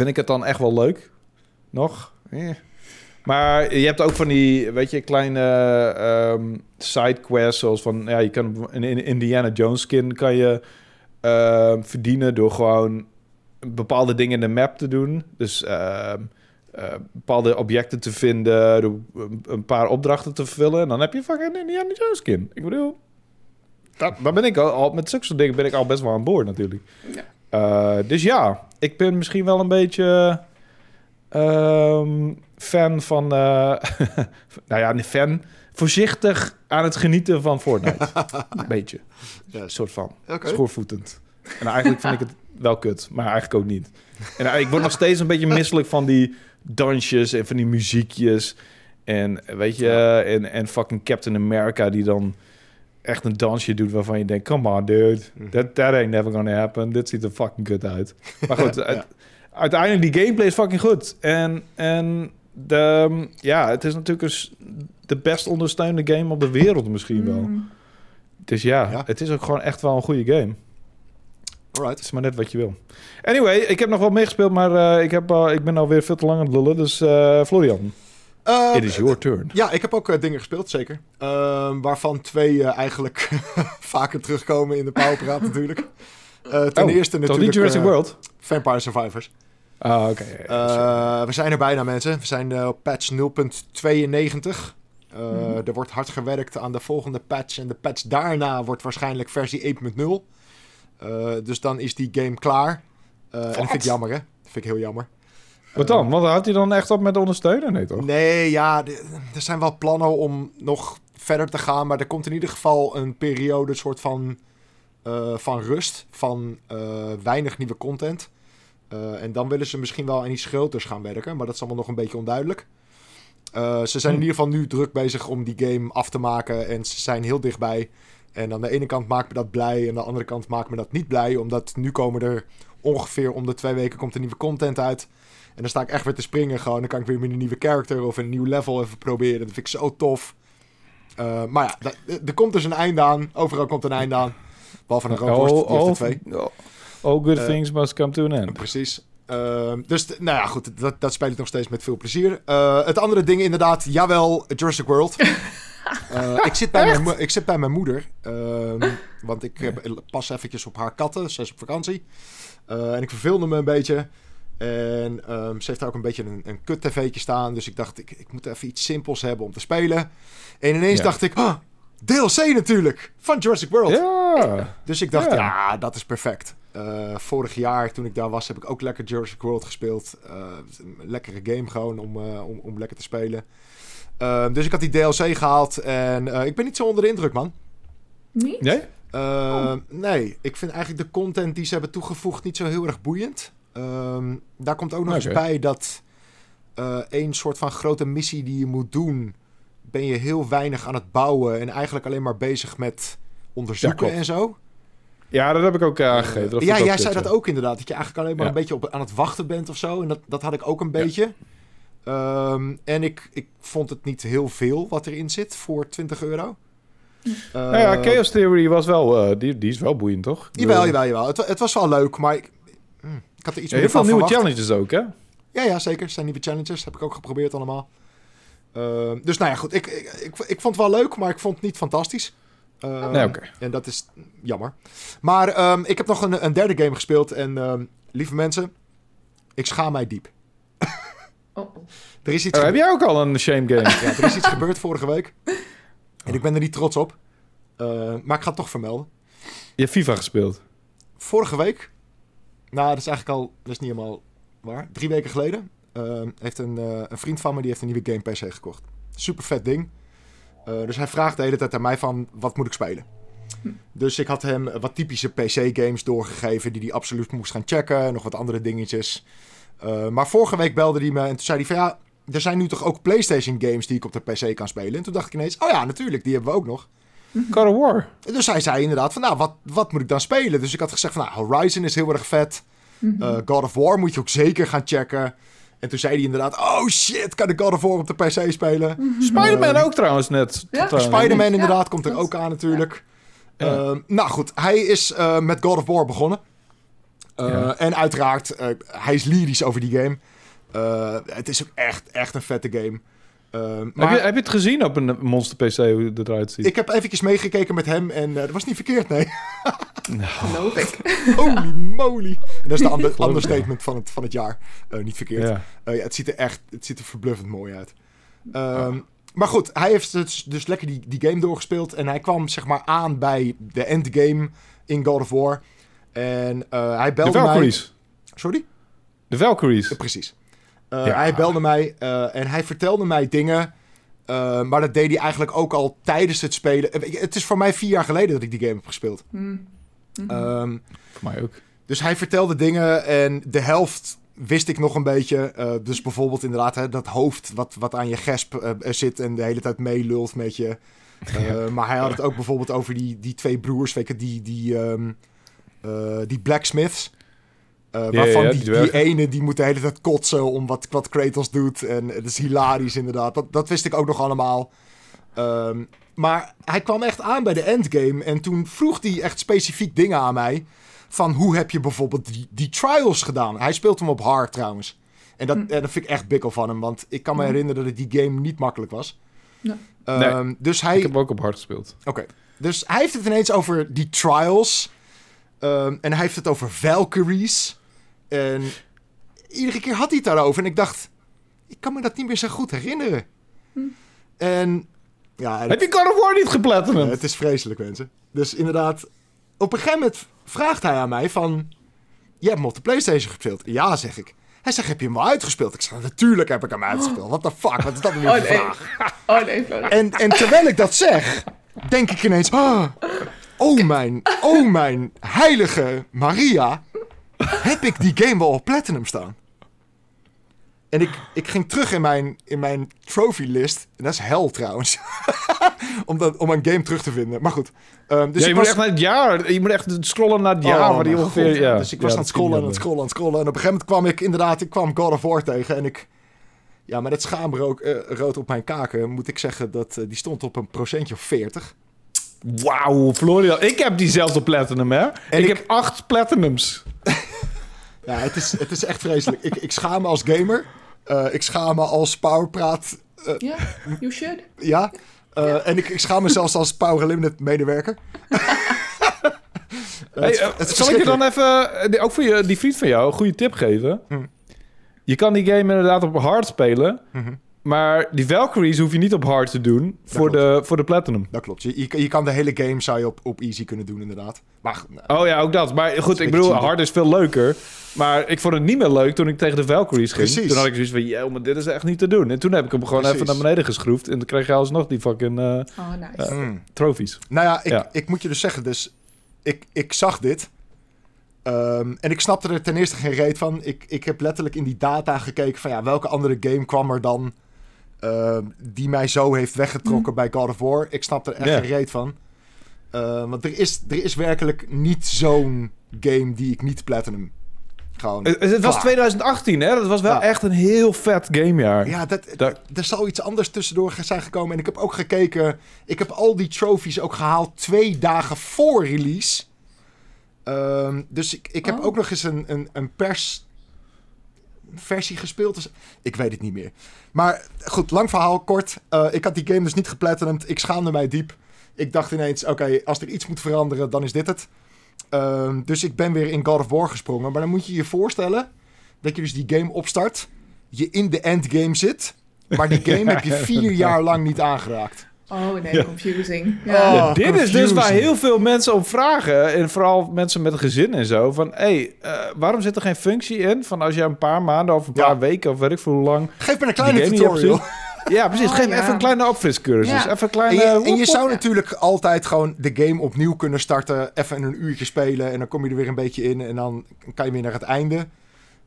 vind ik het dan echt wel leuk. Nog? Eh. Maar je hebt ook van die, weet je, kleine ehm sidequests, zoals van, ja, je kan een Indiana Jones skin kan je ehm, verdienen door gewoon bepaalde dingen in de map te doen. Dus ehm, eh, bepaalde objecten te vinden, door een- paar opdrachten te vervullen. En dan heb je fucking Indiana Jones skin. Ik bedoel, dat, daar ben ik al, met zulke soort dingen ben ik al best wel aan boord natuurlijk. Ja. Eh, dus ja, ik ben misschien wel een beetje ehm, fan van, eh, [LAUGHS] nou ja, niet fan, voorzichtig aan het genieten van Fortnite. [LAUGHS] een beetje, een soort van, schoorvoetend. En eigenlijk vind ik het wel kut, maar eigenlijk ook niet. En eh, ik word nog steeds een beetje misselijk van die dansjes en van die muziekjes. En eh, weet je, en, en fucking Captain America die dan echt een dansje doet waarvan je denkt, come on dude, Mhm. that, that ain't never gonna happen. Dit ziet er fucking kut uit. Maar goed, [LAUGHS] Ja. het- uiteindelijk die gameplay is fucking goed. En, en de, ja, het is natuurlijk een de best ondersteunde game op de wereld misschien wel. Mm. Dus ja, Ja. het is ook gewoon echt wel een goede game. Het Alright. is maar net wat je wil. Anyway, ik heb nog wel meegespeeld, maar eh, ik, heb, al- ik ben alweer veel te lang aan het lullen. Dus eh, Florian, Eh, it is your turn. Ja, ik heb ook eh, dingen gespeeld, zeker. Ehm, waarvan twee eh, eigenlijk [LAUGHS] vaker terugkomen in de Powerpraat natuurlijk. Eh, ten Oh, eerste natuurlijk Jurassic World? Vampire Survivors. Ah, oké. we zijn er bijna, mensen. We zijn op patch 0.92. Eh, Mhm. Er wordt hard gewerkt aan de volgende patch. En de patch daarna wordt waarschijnlijk versie 1.0. Eh, dus dan is die game klaar. En dat vind ik jammer, hè? Dat vind ik heel jammer. Wat dan? Want houdt hij dan echt op met ondersteunen? Nee, toch? Nee, ja, er zijn wel plannen om nog verder te gaan. Maar er komt in ieder geval een periode, soort van, eh, van rust. Van eh, weinig nieuwe content. Eh, en dan willen ze misschien wel aan iets groters gaan werken. Maar dat is allemaal nog een beetje onduidelijk. Ze zijn in Hm. ieder geval nu druk bezig om die game af te maken. En ze zijn heel dichtbij. En aan de ene kant maakt me dat blij. En aan de andere kant maakt me dat niet blij. Omdat nu komen er ongeveer om de twee weken komt er nieuwe content uit. En dan sta ik echt weer te springen gewoon. Dan kan ik weer met een nieuwe character of een nieuw level even proberen. Dat vind ik zo tof. Eh, maar ja, da- er komt dus een einde aan. Overal komt een einde aan. Behalve een rookworst, die heeft er twee. all good Eh, things must come to an end. Precies. Ehm, dus nou ja, goed, dat, dat speel ik nog steeds met veel plezier. Eh, het andere ding inderdaad, jawel, Jurassic World. [LAUGHS] Eh, ik, zit bij mijn, ik zit bij mijn moeder. ehm, [LAUGHS] want ik heb pas eventjes op haar katten. Ze is op vakantie. Eh, en ik verveelde me een beetje. En ehm, ze heeft daar ook een beetje een, een kut-tv'tje staan. Dus ik dacht, ik, ik moet even iets simpels hebben om te spelen. En ineens Ja. dacht ik, ah, DLC natuurlijk, van Jurassic World. Ja. Dus ik dacht, Ja. ja, dat is perfect. Eh, vorig jaar, toen ik daar was, heb ik ook lekker Jurassic World gespeeld. Eh, een lekkere game gewoon om, eh, om, om lekker te spelen. Eh, dus ik had die DLC gehaald en eh, ik ben niet zo onder de indruk, man. Niet? Nee? Eh, Nee, ik vind eigenlijk de content die ze hebben toegevoegd niet zo heel erg boeiend. Ehm, daar komt ook nog Oké. eens bij dat eh één soort van grote missie die je moet doen, ben je heel weinig aan het bouwen en eigenlijk alleen maar bezig met onderzoeken en zo. Ja, dat heb ik ook eh, aangegeven. Dat vond ja, jij zei dat ook inderdaad. Dat je eigenlijk alleen maar Ja. een beetje op, aan het wachten bent of zo. En dat, dat had ik ook een beetje. Ehm, en ik, ik vond het niet heel veel wat erin zit voor 20 euro. Nou ja, Eh, Chaos Theory was wel, eh, die, die is wel boeiend, toch? Jawel, jawel, jawel. Het, het was wel leuk, maar ik, ik had er iets Ja, meer heel veel nieuwe verwacht. challenges ook, hè? Ja, ja, zeker. Er zijn nieuwe challenges. Heb ik ook geprobeerd allemaal. Ehm, dus nou ja, goed. Ik, ik, ik, ik vond het wel leuk, maar ik vond het niet fantastisch. Ehm, Nee, oké. En dat is jammer. Maar ehm, ik heb nog een, een derde game gespeeld. En ehm, lieve mensen, ik schaam mij diep. [LAUGHS] Oh, oh. Er is iets, Oh, heb jij ook al een shame game? [LAUGHS] ja, er is iets gebeurd vorige week. En ik ben er niet trots op. Eh, maar ik ga het toch vermelden. Je hebt FIFA gespeeld. Vorige week, nou, dat is eigenlijk al, dat is niet helemaal waar. Drie weken geleden ehm, heeft een, eh, een vriend van me die heeft een nieuwe game PC gekocht. Super vet ding. Eh, dus hij vraagt de hele tijd aan mij van, wat moet ik spelen? Dus ik had hem wat typische PC-games doorgegeven die hij absoluut moest gaan checken. En nog wat andere dingetjes. Eh, maar vorige week belde hij me en toen zei hij van ja, er zijn nu toch ook PlayStation games die ik op de PC kan spelen. En toen dacht ik ineens, oh ja, natuurlijk, die hebben we ook nog. God of War. Dus hij zei inderdaad van, nou, wat, wat moet ik dan spelen? Dus ik had gezegd van, nou, Horizon is heel erg vet. Mhm. Eh, God of War moet je ook zeker gaan checken. En toen zei hij inderdaad, oh shit, kan ik God of War op de PC spelen? Spider-Man ook trouwens net. Ja. Eh, Spider-Man Ja, inderdaad komt er dat- ook aan natuurlijk. Ja. Ehm, nou goed, hij is eh, met God of War begonnen. Eh, Ja. En uiteraard, eh, hij is lyrisch over die game. Eh, het is ook echt, echt een vette game. Ehm, maar heb, je, heb je het gezien op een Monster PC hoe het eruit ziet? ik heb eventjes meegekeken met hem en eh, dat was niet verkeerd, nee. [LAUGHS] Geloof ik. Holy moly. En dat is de ander, understatement van het, van het jaar. Eh, niet verkeerd. Ja. Eh, ja, het ziet er echt het ziet er verbluffend mooi uit. Ehm, maar goed, hij heeft dus, dus lekker die, die game doorgespeeld. En hij kwam zeg maar aan bij de endgame in God of War. En eh, hij De belde mij... Valkyries. Sorry? De Valkyries. Precies. Eh, Ja. Hij belde mij eh, en hij vertelde mij dingen. eh, maar dat deed hij eigenlijk ook al tijdens het spelen. Het is voor mij vier jaar geleden dat ik die game heb gespeeld. Hmm. Mhm. Ehm, Voor mij ook. dus hij vertelde dingen en de helft wist ik nog een beetje. Eh, dus bijvoorbeeld inderdaad hè, dat hoofd wat, wat aan je gesp zit en de hele tijd meelult met je. [LAUGHS] Eh, Maar hij had het ook bijvoorbeeld over die, die twee broers, weet je, die, die, ehm, eh, die blacksmiths. Eh, Ja, waarvan ja, die, die ene die moet de hele tijd kotsen om wat, wat Kratos doet. En het is hilarisch inderdaad. Dat, dat wist ik ook nog allemaal. Ehm, maar hij kwam echt aan bij de endgame. En toen vroeg hij echt specifiek dingen aan mij. Van hoe heb je bijvoorbeeld die, die trials gedaan? Hij speelt hem op hard trouwens. En dat, en dat vind ik echt bikkel van hem. Want ik kan me Hm. herinneren dat die game niet makkelijk was. Nee. Ehm, Dus hij... Ik heb ook op hard gespeeld. Oké. Dus hij heeft het ineens over die trials. Ehm, en hij heeft het over Valkyries. En iedere keer had hij het daarover. En ik dacht, ik kan me dat niet meer zo goed herinneren. En ja, Heb je God of War niet ja, het is vreselijk, mensen. Dus inderdaad, op een gegeven moment vraagt hij aan mij van... Je hebt hem op de Playstation gespeeld? Ja, zeg ik. Hij zegt, heb je hem al uitgespeeld? Ik zeg, natuurlijk heb ik hem uitgespeeld. What the fuck, wat is dat nou weer Oh voor nee. vraag? Oh nee. En, en terwijl ik dat zeg, denk ik ineens... "Ah, oh mijn, oh mijn heilige Maria. Heb ik die game wel op Platinum staan? En ik, ik ging terug in mijn, in mijn trophy list. En dat is hel trouwens. [LAUGHS] om, dat, om een game terug te vinden. Maar goed. ehm, dus ja, je ik moet was, echt naar het jaar. Je moet echt scrollen naar het jaar Oh, waar die ongeveer... God. ja. Dus ik was Ja, aan het dat scrollen en aan het scrollen en het scrollen. En op een gegeven moment kwam ik inderdaad, ik kwam God of War tegen. En ik, ja, met het schaamrood eh, rood op mijn kaken moet ik zeggen dat eh, die stond op een procentje of 40. dan. Wauw, Florian. Ik heb diezelfde platinum, hè? ik, ik- heb acht platinums. Ja, het is, het is echt vreselijk. ik, ik schaam me als gamer. Eh, ik schaam me als powerpraat. eh, Ja, you should. ja. Eh, En ik, ik schaam me zelfs als Power Limited medewerker. Hey, [LAUGHS] het is- het is zal ik je dan even, ook voor je, die vriend van jou, een goede tip geven? Hm. Je kan die game inderdaad op hard spelen, Mhm. Maar die Valkyries hoef je niet op hard te doen voor, de, voor de platinum. Dat klopt. Je, je, je kan de hele game zou je op, op easy kunnen doen, inderdaad. Maar nou, Oh ja, ook dat. Maar goed, ik bedoel, hard is veel leuker. Maar ik vond het niet meer leuk toen ik tegen de Valkyries ging. Precies. Toen had ik zoiets van, ja, maar dit is echt niet te doen. En toen heb ik hem gewoon Precies. even naar beneden geschroefd. En toen kreeg je alsnog die fucking eh Oh, nice. mm. trophies. Nou ja ik, Ja. ik moet je dus zeggen, dus ik, ik zag dit. Ehm, en ik snapte er ten eerste geen reet van. Ik, ik heb letterlijk in die data gekeken van ja, welke andere game kwam er dan ehm, die mij zo heeft weggetrokken bij God of War. Ik snap er echt geen reet van. Ehm, want er is, er is werkelijk niet zo'n game die ik niet platinum gewoon. Het, het was klaar. 2018, hè? Dat was wel Ja. echt een heel vet gamejaar. Ja, dat, Daar- er zal iets anders tussendoor zijn gekomen. En ik heb ook gekeken. Ik heb al die trophies ook gehaald twee dagen voor release. Ehm, dus ik, ik heb Oh. ook nog eens een, een, een pers versie gespeeld. Dus ik weet het niet meer. Maar goed, lang verhaal kort. Eh, ik had die game dus niet geplatinumd. Ik schaamde mij diep. Ik dacht ineens, oké, als er iets moet veranderen, dan is dit het. Ehm, dus ik ben weer in God of War gesprongen. Maar dan moet je je voorstellen dat je dus die game opstart. Je in de endgame zit. Maar die [LAUGHS] game heb je vier jaar lang niet aangeraakt. Oh nee, Ja. confusing. Oh. Ja. Dit is dus waar heel veel mensen op vragen. En vooral mensen met een gezin en zo. Van, hé, hey, eh, waarom zit er geen functie in? Van als je een paar maanden of een Ja. paar weken of weet ik veel hoe lang... Geef me een kleine tutorial. [LAUGHS] Ja, precies. Oh, Geef me ja. even een kleine opfriscursus. Ja. Even een En kleine... je, en je zou natuurlijk altijd gewoon de game opnieuw kunnen starten. Even een uurtje spelen en dan kom je er weer een beetje in. En dan kan je weer naar het einde.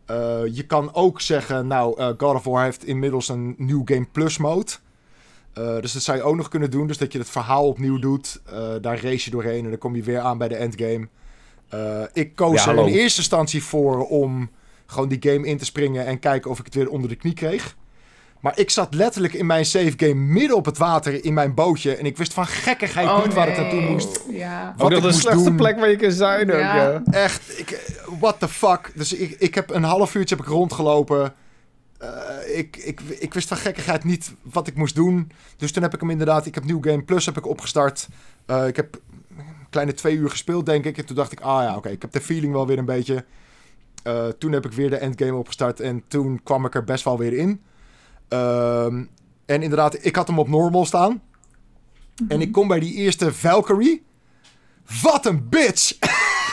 Eh, je kan ook zeggen, nou, eh, God of War heeft inmiddels een New Game Plus mode. Eh, dus dat zou je ook nog kunnen doen. Dus dat je het verhaal opnieuw doet. Eh, daar race je doorheen en dan kom je weer aan bij de endgame. Eh, ik koos Ja, er in eerste instantie voor om gewoon die game in te springen en kijken of ik het weer onder de knie kreeg. Maar ik zat letterlijk in mijn save game midden op het water in mijn bootje. En ik wist van gekkigheid Oh, niet waar ik naartoe nee. moest. Ja. wat Ook ik nog de slechtste doen. plek waar je kan zijn. ook, Ja. ja. Echt, ik, what the fuck. Dus ik, ik heb een half uurtje heb ik rondgelopen. Eh, ik, ik, ik wist van gekkigheid niet wat ik moest doen. Dus toen heb ik hem inderdaad... Ik heb New Game Plus heb ik opgestart. Eh, ik heb een kleine twee uur gespeeld, denk ik. En toen dacht ik, ah ja, oké, ik heb de feeling wel weer een beetje. Eh, toen heb ik weer de endgame opgestart. En toen kwam ik er best wel weer in. Ehm, En inderdaad, ik had hem op normal staan. En ik kom bij die eerste Valkyrie. Wat een bitch! [LAUGHS]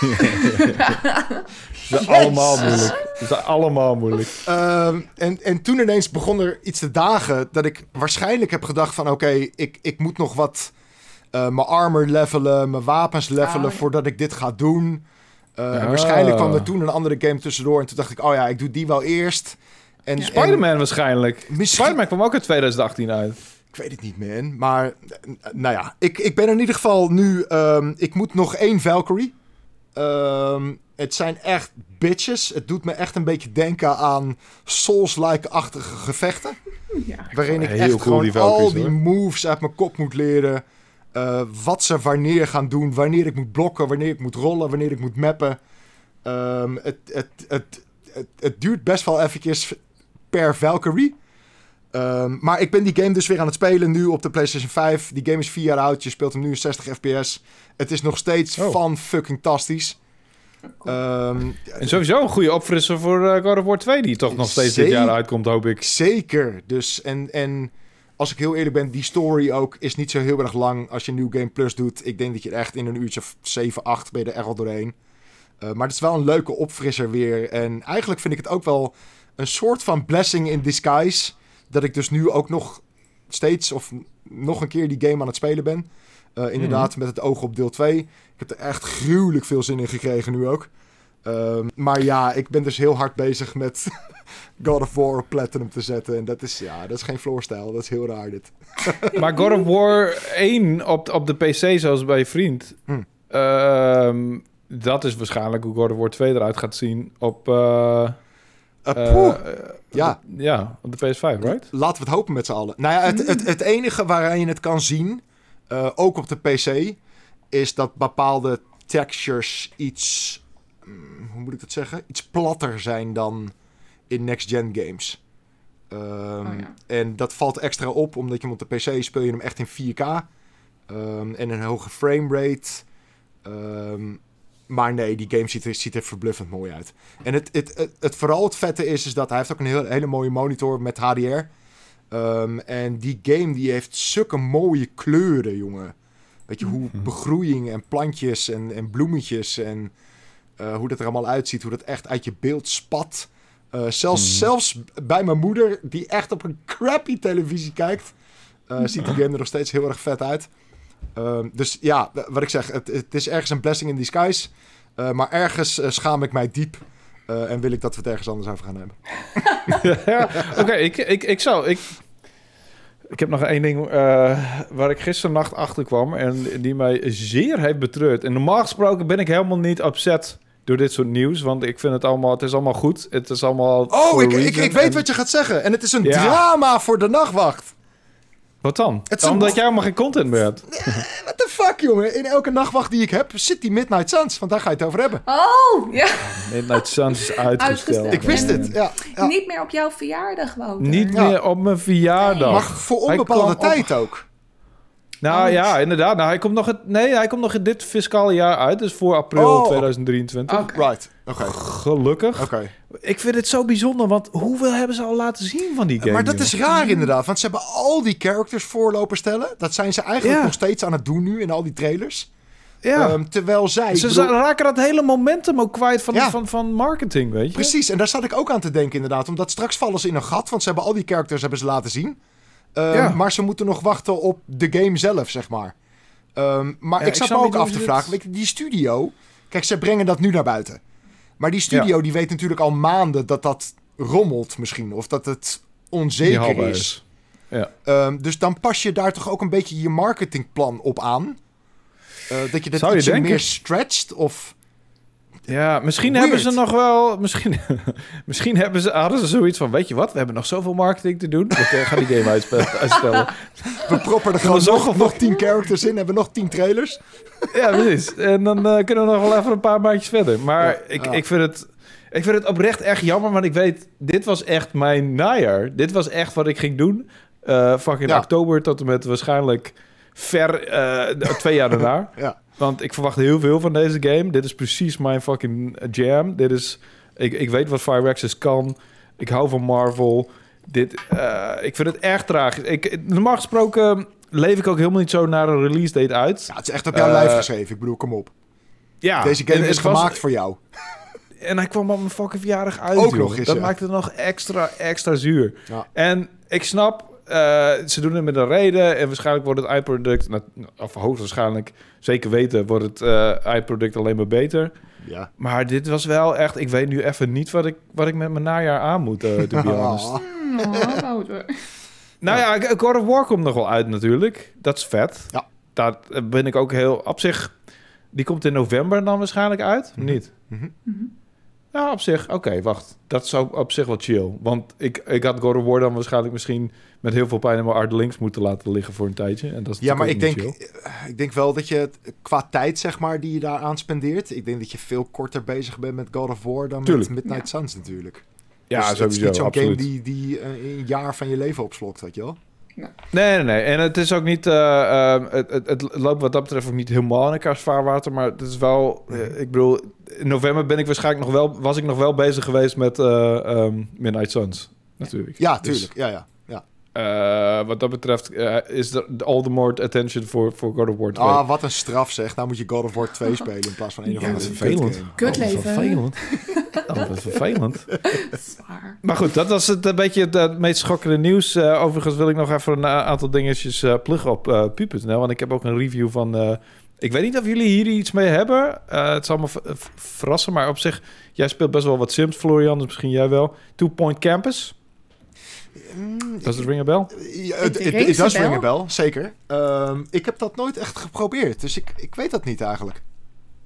[LAUGHS] [LAUGHS] Ze zijn allemaal moeilijk. Ze zijn allemaal moeilijk. Ehm, en, en toen ineens begon er iets te dagen dat ik waarschijnlijk heb gedacht van... oké, ik, ik moet nog wat eh, mijn armor levelen, mijn wapens levelen Oh, ja. voordat ik dit ga doen. Eh, Ah. waarschijnlijk kwam er toen een andere game tussendoor en toen dacht ik... oh ja, ik doe die wel eerst. En, Ja. en- Spider-Man waarschijnlijk. Misschien- Spider-Man kwam ook in 2018 uit. Ik weet het niet, man. Maar, eh, nou ja, ik, ik ben in ieder geval nu... ehm, ik moet nog één Valkyrie. Ehm, het zijn echt bitches. Het doet me echt een beetje denken aan Souls-like-achtige gevechten. Ja. Waarin ik Heel echt cool, gewoon die al die hoor. moves uit mijn kop moet leren. Eh, wat ze wanneer gaan doen. Wanneer ik moet blokken. Wanneer ik moet rollen. Wanneer ik moet mappen. Ehm, het, het, het, het, het duurt best wel eventjes per Valkyrie. Ehm, maar ik ben die game dus weer aan het spelen nu op de PlayStation 5. Die game is vier jaar oud. Je speelt hem nu in 60 fps. Het is nog steeds Oh. van fucking tastisch. Ehm, En sowieso een goede opfrisser voor eh, God of War 2, die toch nog steeds dit jaar uitkomt, hoop ik. Zeker. Dus en, en als ik heel eerlijk ben, die story ook is niet zo heel erg lang als je New Game Plus doet. Ik denk dat je er echt in een uurtje of 7, 8 ben je er echt wel doorheen. Eh, maar het is wel een leuke opfrisser weer. En eigenlijk vind ik het ook wel een soort van blessing in disguise. Dat ik dus nu ook nog steeds of nog een keer die game aan het spelen ben. Eh, inderdaad, met het oog op deel 2. Ik heb er echt gruwelijk veel zin in gekregen nu ook. Ehm, maar ja, ik ben dus heel hard bezig met [LAUGHS] God of War Platinum te zetten. En dat is, ja, dat is geen floorstijl. Dat is heel raar dit. [LAUGHS] Maar God of War 1 op, op de PC, zoals bij je vriend... Hmm. ehm, dat is waarschijnlijk hoe God of War 2 eruit gaat zien op... eh, Uh, eh, eh, Ja. ja, op de PS5, right? Laten we het hopen met z'n allen. Nou ja, het, het, het enige waarin je het kan zien, eh, ook op de PC, is dat bepaalde textures iets, mm, hoe moet ik dat zeggen, iets platter zijn dan in next-gen games. Ehm, Oh ja. En dat valt extra op, omdat je hem op de PC speel je hem echt in 4K. ehm, en een hoge framerate. Ehm maar nee, die game ziet er, ziet er verbluffend mooi uit. En het, het, het, het vooral het vette is, is dat hij heeft ook een heel, hele mooie monitor met HDR. Ehm, en die game die heeft zulke mooie kleuren, jongen. Weet je, hoe begroeiing en plantjes en, en bloemetjes en eh, hoe dat er allemaal uitziet. Hoe dat echt uit je beeld spat. Eh, zelfs, zelfs bij mijn moeder, die echt op een crappy televisie kijkt, eh, ziet die [LAUGHS] game er nog steeds heel erg vet uit. Ehm, dus ja, wat ik zeg, het, het is ergens een blessing in disguise. Eh, maar ergens eh, schaam ik mij diep. eh, en wil ik dat we het ergens anders over gaan hebben. [LAUGHS] Ja, Oké, ik, ik, ik zou... Ik, ik heb nog één ding waar ik gisternacht achter kwam... en die mij zeer heeft betreurd. En normaal gesproken ben ik helemaal niet upset door dit soort nieuws... want ik vind het allemaal... Het is allemaal goed. Het is allemaal... Oh, ik, ik, ik weet En- wat je gaat zeggen. En het is een Ja. drama voor de nachtwacht. Wat dan? Het is een- Omdat jij helemaal geen content meer hebt. What the fuck, jongen? In elke nachtwacht die ik heb, zit die Midnight Suns. Want daar ga je het over hebben. Oh, ja. Midnight Suns is [LAUGHS] uitgesteld. Uitgesteld. Ik wist het, ja. ja. Niet meer op jouw verjaardag, Wouter. Niet Ja. meer op mijn verjaardag. Maar voor onbepaalde op- tijd ook. Nou Oh. ja, inderdaad. Nou, hij komt nog het, nee, hij komt nog in dit fiscale jaar uit. Dus voor april Oh. 2023. Oké. Right, oké. Gelukkig. Oké. Ik vind het zo bijzonder, want hoeveel hebben ze al laten zien van die game? Maar dat is raar inderdaad, want ze hebben al die characters voorlopen stellen. Dat zijn ze eigenlijk Ja. nog steeds aan het doen nu in al die trailers. Ja. Ehm, terwijl zij... ze bedoel- raken dat hele momentum ook kwijt van, Ja. van, van marketing, weet je? Precies, en daar zat ik ook aan te denken inderdaad. Omdat straks vallen ze in een gat, want ze hebben al die characters hebben ze laten zien. Ehm, Ja. Maar ze moeten nog wachten op de game zelf, zeg maar. Ehm, maar Ja, ik ik zat me ook af te dit- vragen, die studio... Kijk, ze brengen dat nu naar buiten. Maar die studio die weet natuurlijk al maanden dat dat rommelt misschien. Of dat het onzeker is. Ja. Ehm, dus dan pas je daar toch ook een beetje je marketingplan op aan. Eh, dat je dat Zou je denken? meer stretcht of... Ja, misschien Weird. hebben ze nog wel... Misschien, [LAUGHS] misschien hebben ze, hadden ze zoiets van... Weet je wat, we hebben nog zoveel marketing te doen. We gaan die game uitstellen. We proppen er gewoon nog, nog tien characters in. Hebben nog tien trailers. Ja, precies. En dan eh, kunnen we nog wel even een paar maandjes verder. Maar Ja, ik, ja. ik, vind het, ik vind het oprecht echt jammer. Want ik weet, dit was echt mijn najaar. Dit was echt wat ik ging doen. Eh fucking Ja. oktober tot en met waarschijnlijk ver eh, twee jaar daarna. [LAUGHS] Ja. Want ik verwacht heel veel van deze game. Dit is precies mijn fucking jam. Dit is... Ik, ik weet wat Fire Access kan. Ik hou van Marvel. dit, eh, ik vind het erg tragisch. Ik, normaal gesproken leef ik ook helemaal niet zo naar een release date uit. Ja, het is echt op jouw Eh, lijf geschreven. Ik bedoel, kom op. Ja, Deze game en is was- gemaakt voor jou. En hij kwam op mijn fucking verjaardag uit, Ook nog eens, Dat ja. maakt het nog extra, extra zuur. Ja. En ik snap, eh, ze doen het met een reden. En waarschijnlijk wordt het iProduct, nou, of hoogstwaarschijnlijk, zeker weten, wordt het eh iProduct alleen maar beter. Ja. Maar dit was wel echt, ik weet nu even niet wat ik, wat ik met mijn najaar aan moet, eh to be [LAUGHS] honest. Oh, Wouter. Nou ja, God of War komt nog wel uit natuurlijk. Dat is vet. Ja. Daar ben ik ook heel... Op zich, die komt in november dan waarschijnlijk uit? Mhm. Niet? Mhm. Ja, op zich. Oké, wacht. Dat is ook op zich wel chill. Want ik, ik had God of War dan waarschijnlijk misschien... met heel veel pijn in mijn hard links moeten laten liggen voor een tijdje. En dat is Ja, maar ik denk, chill. ik denk wel dat je qua tijd, zeg maar, die je daar aan spendeert. Ik denk dat je veel korter bezig bent met God of War dan Tuurlijk. met Midnight Suns natuurlijk. Ja, Dus het is sowieso. niet zo'n game die, die eh, een jaar van je leven opslokt, weet je wel. Nee, nee, nee. En het is ook niet... eh, ehm, het, het, het loopt wat dat betreft ook niet helemaal in elkaars vaarwater. Maar het is wel... eh, ik bedoel, in november ben ik waarschijnlijk nog wel... was ik nog wel bezig geweest met eh ehm, Midnight Suns. Natuurlijk. Ja, Dus, tuurlijk. Ja. ja. Eh, wat dat betreft eh, is er all the more attention voor voor God of War 2. Ah, wat een straf zeg. Nou moet je God of War 2 [LAUGHS] spelen in plaats van een of Ja, andere dat is vervelend. kutgame. Kut Oh. Vervelend. [LAUGHS] Oh, dat is vervelend. [LAUGHS] Zwaar. Maar goed, dat was het een beetje het, eh, meest schokkende nieuws. Eh, overigens wil ik nog even een aantal dingetjes eh pluggen op eh pu.nl. Want ik heb ook een review van... eh, ik weet niet of jullie hier iets mee hebben. Eh, het zal me verrassen, maar op zich... Jij speelt best wel wat Sims, Florian. Dus misschien jij wel. Two Point Campus. Mm, Does it ring a bell? Ja, Het does a bell. ring a bell, zeker. Ehm, ik heb dat nooit echt geprobeerd, dus ik, ik weet dat niet eigenlijk.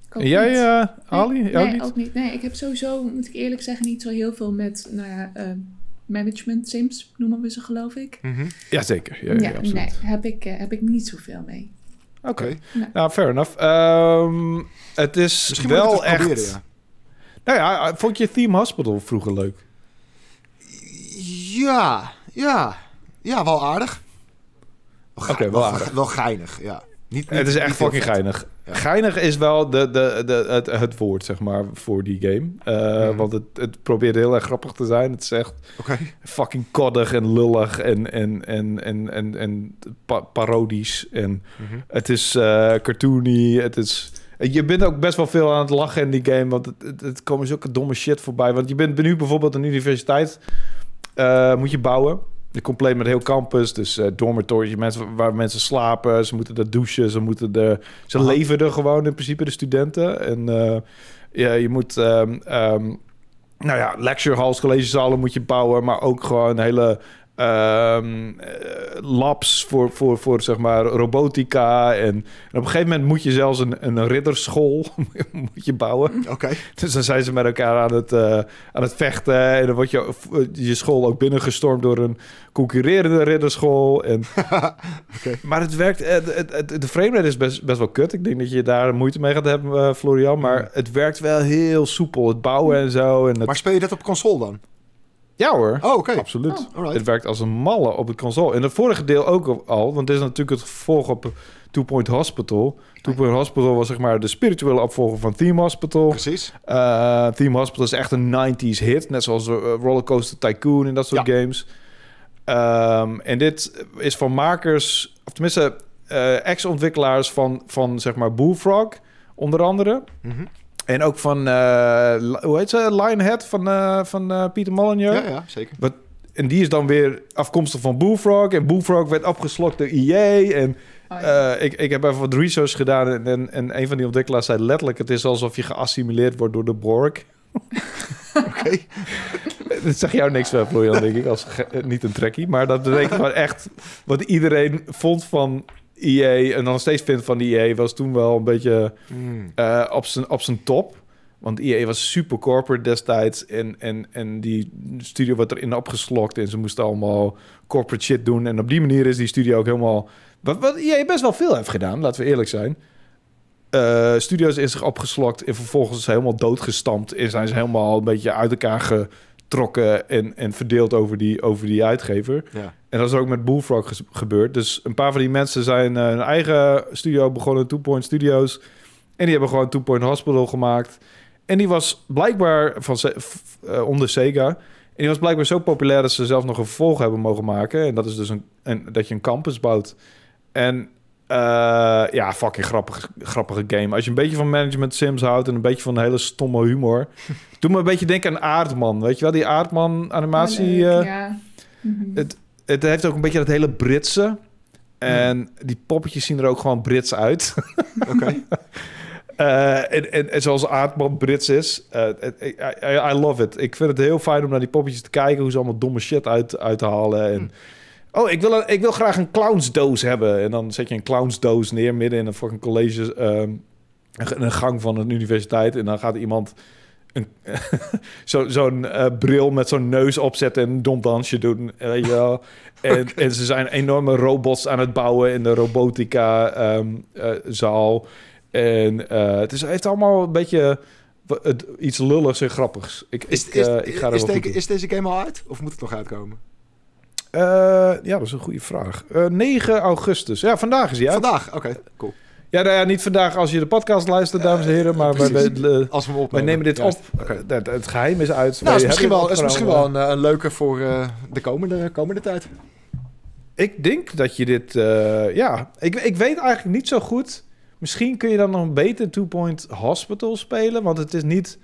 En jij, niet. eh, Ali? Nee, Jou nee, niet? ook niet. Nee, ik heb sowieso, moet ik eerlijk zeggen, niet zo heel veel met nou ja, eh, management sims, noemen we ze geloof ik. Jazeker. Ja, Ja, ja, absoluut. nee, heb ik, eh, heb ik niet zoveel mee. Oké. Nou, fair enough. Ehm, het is Misschien moet ik wel het echt... proberen, ja. Nou ja, vond je Theme Hospital vroeger leuk? Ja, ja. Ja, wel aardig. Oké, wel aardig. Wel geinig, ja. Niet, niet- het is echt fucking geinig. Ja. Geinig is wel de, de, de, het, het woord, zeg maar, voor die game. Eh, Mhm. Want het, het probeert heel erg grappig te zijn. Het is echt Oké. fucking koddig en lullig en, en, en, en, en, en pa- parodisch. En Mhm. het is eh, cartoony. Het is... Je bent ook best wel veel aan het lachen in die game, want het, het, het komen zulke domme shit voorbij. Want je bent nu bijvoorbeeld een universiteit, eh, moet je bouwen. Compleet met heel campus, dus eh dormitories, mensen, waar mensen slapen. Ze moeten er douchen, ze, moeten er, ze Aha. leven er gewoon in principe, de studenten. En eh, ja, je moet, ehm, ehm, nou ja, lecture halls, collegezalen moet je bouwen, maar ook gewoon hele ehm, eh, labs voor, voor, voor zeg maar robotica. En, en op een gegeven moment moet je zelfs een, een ridderschool [LAUGHS] moet je bouwen. Oké. Dus dan zijn ze met elkaar aan het, eh, aan het vechten. En dan wordt je, je school ook binnengestormd door een concurrerende ridderschool. En, [LAUGHS] Oké. Maar het werkt, eh, het, het, de framerate is best, best wel kut. Ik denk dat je daar moeite mee gaat hebben, eh, Florian. Maar het werkt wel heel soepel. Het bouwen en zo. En het, Maar speel je dat op console dan? Ja hoor. Oh, oké. Absoluut. Oh. Het werkt als een malle op het console. En het vorige deel ook al, want dit is natuurlijk het vervolg op Two Point Hospital. Two Point Hospital was zeg maar de spirituele opvolger van Theme Hospital. Precies. Uh, Theme Hospital is echt een 90s hit, net zoals uh, Rollercoaster Tycoon en dat soort Ja. games. Um, en dit is van makers, of tenminste uh, ex-ontwikkelaars van, van zeg maar Bullfrog, onder andere. Mhm. En ook van, uh, hoe heet ze, Lionhead van, uh, van uh, Peter Molyneux. Ja, ja, zeker. Wat, en die is dan weer afkomstig van Bullfrog. En Bullfrog werd opgeslokt door EA. En Oh, ja. uh, ik, ik heb even wat research gedaan. En, en, en een van die ontwikkelaars zei letterlijk... het is alsof je geassimileerd wordt door de Borg. [LAUGHS] Oké. [LAUGHS] dat zeg jou niks van, Florian, denk ik. Als ge- niet een trekkie. Maar dat betekent [LAUGHS] gewoon echt... wat iedereen vond van EA... en dan nog steeds vindt van EA... was toen wel een beetje Hmm. uh, op zijn op zijn top. Want EA was super corporate destijds. En, en, en die studio werd erin opgeslokt. En ze moesten allemaal corporate shit doen. En op die manier is die studio ook helemaal... Wat, wat EA best wel veel heeft gedaan, laten we eerlijk zijn. Uh, studio's in zich opgeslokt en vervolgens helemaal doodgestampt. En zijn ze helemaal een beetje uit elkaar getrokken en, en verdeeld over die, over die uitgever. Ja. En dat is ook met Bullfrog gebeurd. Dus een paar van die mensen zijn uh, hun eigen studio begonnen, Two Point Studios. En die hebben gewoon Two Point Hospital gemaakt. En die was blijkbaar van uh, onder Sega. En die was blijkbaar zo populair dat ze zelfs nog een vervolg hebben mogen maken. En dat is dus een, een dat je een campus bouwt. En eh, ja, fucking grappig, grappige game. Als je een beetje van management sims houdt en een beetje van een hele stomme humor. [LAUGHS] Doe me een beetje denken aan Aardman. Weet je wel, die Aardman animatie. Leuk, eh, ja. Mhm. het, het heeft ook een beetje dat hele Britse. En die poppetjes zien er ook gewoon Brits uit. [LAUGHS] Oké. [LAUGHS] Eh, en, en, en zoals Aardman Brits is. eh, I, I, I love it. Ik vind het heel fijn om naar die poppetjes te kijken. Hoe ze allemaal domme shit uit, uit te halen. En, Oh, ik wil, ik wil graag een clownsdoos hebben. En dan zet je een clownsdoos neer midden in een fucking college. ehm, een, gang van een universiteit. En dan gaat iemand een, [LAUGHS] zo, zo'n eh, bril met zo'n neus opzetten en een dom dansje doen. eh, Weet je wel. [LAUGHS] En, en ze zijn enorme robots aan het bouwen in de robotica-zaal. en eh, het is, heeft allemaal een beetje iets lulligs en grappigs. Ik, Is, ik, is, eh, ik ga er is, is deze game al uit? Of moet het nog uitkomen? Eh, ja, dat is een goede vraag. Eh, 9 augustus. Ja, vandaag is hij uit. Vandaag? Oké, cool. Ja, nou ja, niet vandaag als je de podcast luistert, dames en heren. Maar wij, Als we hem wij opnemen. nemen dit Juist. op. Het, het geheim is uit. Nou, is misschien wel, is misschien wel een, eh, een leuke voor eh, de komende, komende tijd. Ik denk dat je dit... eh, ja, ik, ik weet eigenlijk niet zo goed. Misschien kun je dan nog een beter Two Point Hospital spelen. Want het is niet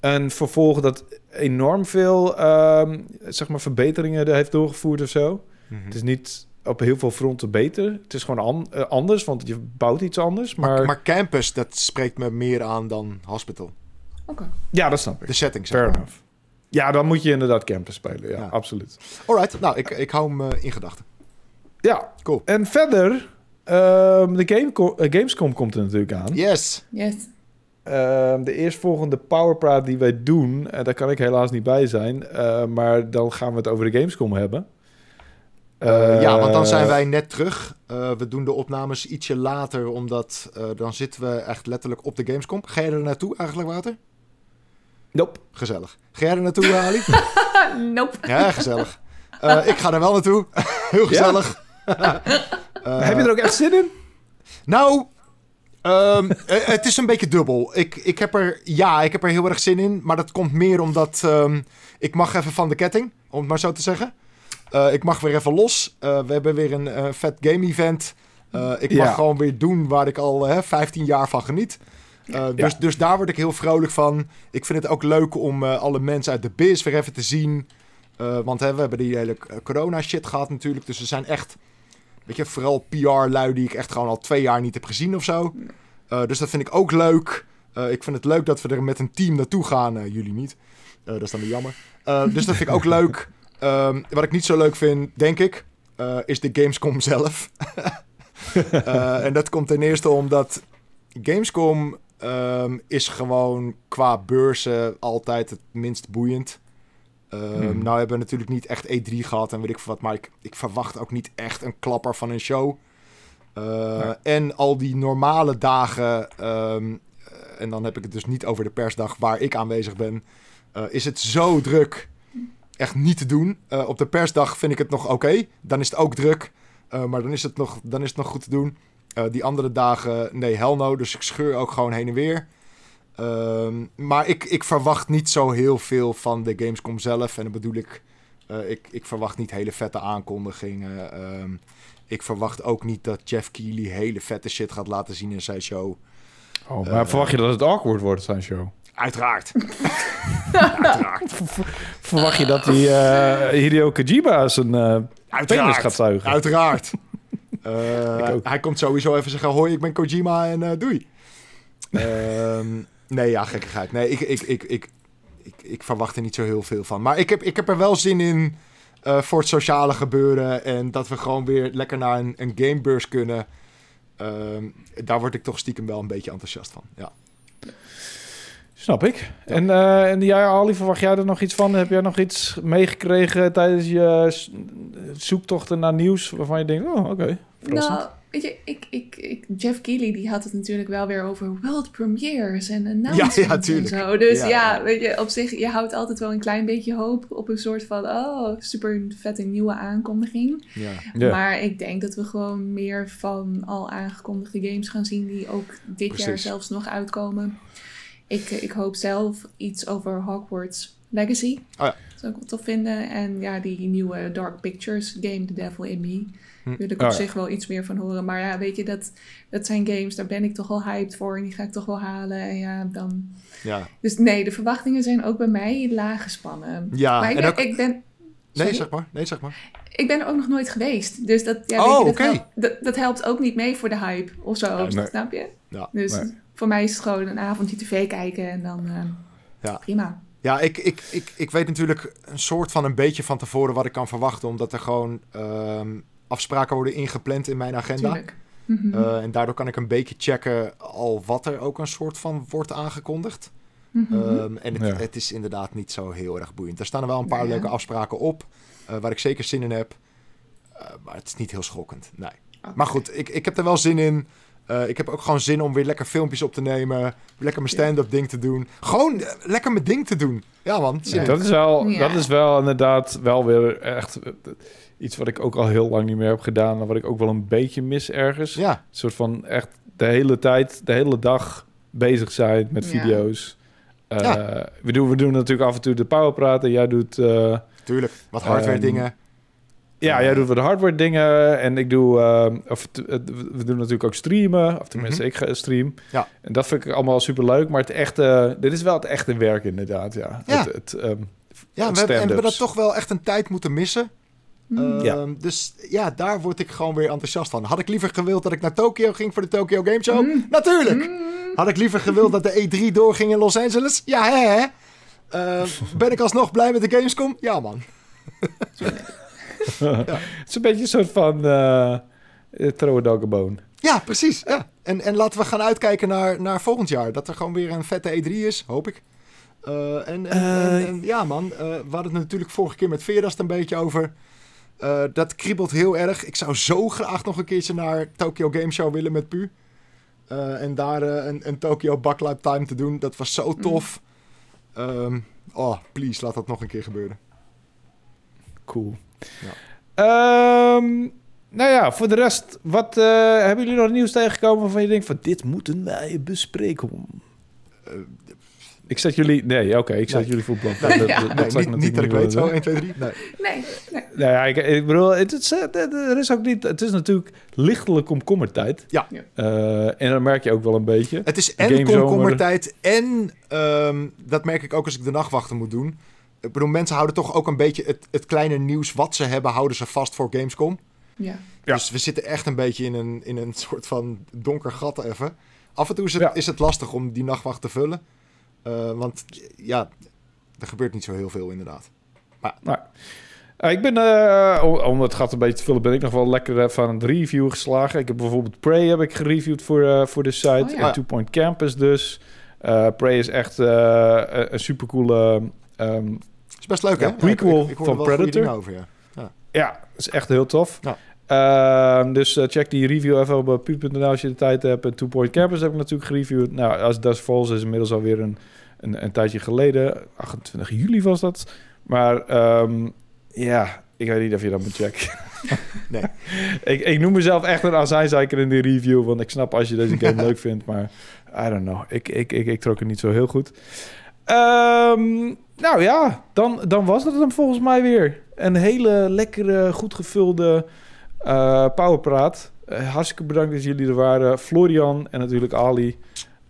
een vervolg dat enorm veel ehm, zeg maar verbeteringen er heeft doorgevoerd of zo. Het is niet op heel veel fronten beter. Het is gewoon an- eh, anders, want je bouwt iets anders. Maar, Maar, maar campus, dat spreekt me meer aan dan hospital. Oké. ja, dat snap ik. De setting, zeg Fair maar. enough. Ja, dan moet je inderdaad campus spelen. Ja, Ja. absoluut. Alright, nou, ik, ik hou hem in gedachten. Ja, Cool. en verder... ehm, de Game eh, Gamescom komt er natuurlijk aan. Yes. Yes. Ehm, de eerstvolgende Powerpraat die wij doen, eh, daar kan ik helaas niet bij zijn. eh, maar dan gaan we het over de Gamescom hebben. Eh, ja, want dan zijn wij net terug. Eh, we doen de opnames ietsje later, omdat eh, dan zitten we echt letterlijk op de Gamescom. Ga je er naartoe eigenlijk, Water? Nope. Gezellig. Ga jij er naartoe, Ali? [LAUGHS] nope. ja, gezellig. Eh, ik ga er wel naartoe. [LAUGHS] Heel gezellig. [LAUGHS] Eh, Heb je er ook echt zin in? Nou, ehm, eh, het is een beetje dubbel. Ik, ik heb er, ja, ik heb er heel erg zin in. Maar dat komt meer omdat ehm, ik mag even van de ketting, om het maar zo te zeggen. Eh, ik mag weer even los. Eh, we hebben weer een eh, vet game event. Ik mag Ja. gewoon weer doen waar ik al eh, 15 jaar van geniet. Dus, dus daar word ik heel vrolijk van. Ik vind het ook leuk om alle mensen uit de biz weer even te zien. Want hè, we hebben die hele corona shit gehad natuurlijk. Dus er zijn echt, weet je, vooral PR-lui die ik echt gewoon al twee jaar niet heb gezien of zo. Eh, dus dat vind ik ook leuk. Eh, ik vind het leuk dat we er met een team naartoe gaan. Eh, jullie niet. Dat is dan weer jammer. Dus dat vind ik ook [LAUGHS] leuk. Ehm, wat ik niet zo leuk vind, denk ik, is de Gamescom zelf. [LAUGHS] En dat komt ten eerste omdat Gamescom ehm, is gewoon qua beurzen altijd het minst boeiend. Ehm, Hmm. Nou hebben we natuurlijk niet echt E3 gehad en weet ik veel wat, maar ik, ik verwacht ook niet echt een klapper van een show. Eh. En al die normale dagen, ehm, eh, en dan heb ik het dus niet over de persdag waar ik aanwezig ben, eh, is het zo druk. Echt niet te doen. Op de persdag vind ik het nog oké. Dan is het ook druk. Maar dan is, het nog, dan is het nog goed te doen. Die andere dagen, nee, hell no. Dus ik scheur ook gewoon heen en weer. Ehm, maar ik, ik verwacht niet zo heel veel van de Gamescom zelf. En dan bedoel ik, eh, ik, ik verwacht niet hele vette aankondigingen. Ehm, ik verwacht ook niet dat Jeff Keighley hele vette shit gaat laten zien in zijn show. Oh, maar verwacht je dat het awkward wordt, zijn show? Uiteraard. [LAUGHS] Uiteraard. Verwacht je dat die eh Hideo Kojima zijn eh penis Uiteraard. gaat zuigen? Uiteraard. [LAUGHS] Eh, ook. hij komt sowieso even zeggen: Hoi, ik ben Kojima en eh, doei. [LAUGHS] Ehm, nee, ja, gekkigheid. Nee, ik, ik, ik, ik, ik, ik verwacht er niet zo heel veel van. Maar ik heb, ik heb er wel zin in eh, voor het sociale gebeuren. En dat we gewoon weer lekker naar een, een gamebeurs kunnen. Ehm, daar word ik toch stiekem wel een beetje enthousiast van. Ja. Snap ik. En, eh en ja, Ali, verwacht jij er nog iets van? Heb jij nog iets meegekregen tijdens je zoektochten naar nieuws waarvan je denkt, oh, oké, verrassend. Nou, weet je, ik, ik, ik, Jeff Keighley die had het natuurlijk wel weer over world premieres en announcements Ja, ja, en zo. Dus Ja, ja, ja. weet je, op zich, je houdt altijd wel een klein beetje hoop op een soort van, oh, super vette nieuwe aankondiging. ja. Ja. Maar ik denk dat we gewoon meer van al aangekondigde games gaan zien die ook dit jaar zelfs nog uitkomen. Ik, ik hoop zelf iets over Hogwarts Legacy. Oh ja. zou ik wel tof vinden. En ja, die nieuwe Dark Pictures game, The Devil in Me. Hm. Wil ik Oh, op ja. zich wel iets meer van horen. Maar ja, weet je, dat, dat zijn games, daar ben ik toch wel hyped voor. En die ga ik toch wel halen. En ja, dan... Ja, Dus nee, de verwachtingen zijn ook bij mij laag gespannen. ja maar ik en ben, ook... ik, ben, Nee, zeg maar. Nee, zeg maar. ik ben er ook nog nooit geweest. Dus dat, ja, Oh, weet je, dat, helpt, dat, dat helpt ook niet mee voor de hype of zo. Ja, nee. Snap je? Ja. Dus Nee. voor mij is het gewoon een avondje tv kijken en dan eh, Ja. prima. Ja, ik, ik, ik, ik weet natuurlijk een soort van een beetje van tevoren wat ik kan verwachten. Omdat er gewoon ehm, afspraken worden ingepland in mijn agenda. Mhm. Eh, en daardoor kan ik een beetje checken al wat er ook een soort van wordt aangekondigd. Mhm. Ehm, en het, Ja. het is inderdaad niet zo heel erg boeiend. Er staan er wel een paar Ja. leuke afspraken op, eh, waar ik zeker zin in heb. Eh, maar het is niet heel schokkend, nee. Maar goed, ik, ik heb er wel zin in. Eh, ik heb ook gewoon zin om weer lekker filmpjes op te nemen. Lekker mijn stand-up ding te doen. Gewoon lekker mijn ding te doen. Ja man, Ja. Dat, is wel, Ja. dat is wel inderdaad wel weer echt iets wat ik ook al heel lang niet meer heb gedaan. En wat ik ook wel een beetje mis ergens. Ja, Een soort van echt de hele tijd, de hele dag bezig zijn met Ja. video's. Eh, Ja. we, doen, we doen natuurlijk af en toe de powerpraten. Jij doet, eh, tuurlijk. Wat hardware Ehm, dingen. ja, Eh. jij doet wat hardware dingen. En ik doe, eh, of, eh, we doen natuurlijk ook streamen. Of tenminste, Mhm. ik ga stream. Ja. En dat vind ik allemaal super leuk. Maar het echte, dit is wel het echte werk inderdaad. Ja. Ja. Het, het, ehm, Ja, het we hebben, en we hebben dat toch wel echt een tijd moeten missen. Ehm, Ja. Dus ja, daar word ik gewoon weer enthousiast van. Had ik liever gewild dat ik naar Tokio ging voor de Tokyo Game Show? Mm. Natuurlijk! Mm. Had ik liever gewild dat de E3 doorging in Los Angeles? Ja, hè? hè? Ehm, [LAUGHS] ben ik alsnog blij met de Gamescom? Ja, man. [LAUGHS] Het is een beetje een soort van eh, throw a dog a bone. Ja, precies. Ja. En, en laten we gaan uitkijken naar, naar volgend jaar. Dat er gewoon weer een vette E3 is, hoop ik. Eh, en, en, en- en ja, man. we hadden het natuurlijk vorige keer met Verast een beetje over. Eh, dat kriebelt heel erg. Ik zou zo graag nog een keertje naar Tokyo Game Show willen met Pu. Eh, en daar eh, een, een Tokyo Backlight Time te doen. Dat was zo tof. Ehm, oh, please, laat dat nog een keer gebeuren. Cool. Ja. Ehm, nou ja, voor de rest, wat hebben jullie nog nieuws tegengekomen waarvan je denkt van dit moeten wij bespreken? Ik zet jullie, nee, oké, ik zet Nee. jullie voor blok. [LAUGHS] Nee, Dat- Ja. dat- dat nee, zou ik niet, niet dat ik weet. Zo, doen. 1, 2, 3. Nee. Nee, nee. Nou ja, ik, ik bedoel, het, is, eh, er is ook niet, het is natuurlijk lichtelijk komkommertijd. Ja. Ja. Eh, en dat merk je ook wel een beetje. Het is en komkommertijd en ehm, dat merk ik ook als ik de nachtwachten moet doen. Ik bedoel, mensen houden toch ook een beetje het, het kleine nieuws wat ze hebben, houden ze vast voor Gamescom. Ja. Ja. Dus we zitten echt een beetje in een, in een soort van donker gat even. Af en toe is het, Ja. is het lastig om die nachtwacht te vullen. Eh, want ja, er gebeurt niet zo heel veel inderdaad. Eh, ik ben, eh, om, het gat een beetje te vullen, ben ik nog wel lekker aan het review geslagen. Ik heb bijvoorbeeld Prey heb ik gereviewd voor, eh, voor de site. Oh ja. En Two Point Campus dus. Eh Prey is echt eh, een- een supercoole... ehm is best leuk Ja, hè? prequel ik, ik, ik hoorde van Predator. dingen over, ja. ja, is echt heel tof. Ja. Ehm, dus eh, check die review even op uh, pu.nl als je de tijd hebt. En Two Point Campus heb ik natuurlijk gereviewd. Nou, als Das Falls is inmiddels alweer een, een, een tijdje geleden. 28 juli was dat. Maar ehm, ja, ik weet niet of je dat moet checken. [LAUGHS] Nee. [LAUGHS] ik, ik noem mezelf echt een azijnzeiker in die review. Want ik snap als je deze game [LAUGHS] leuk vindt. Maar I don't know. Ik, ik, ik, ik trok het niet zo heel goed. Ehm, nou ja, dan, dan was het hem volgens mij weer. Een hele lekkere, goed gevulde eh powerpraat. Eh, hartstikke bedankt dat jullie er waren. Florian en natuurlijk Ali.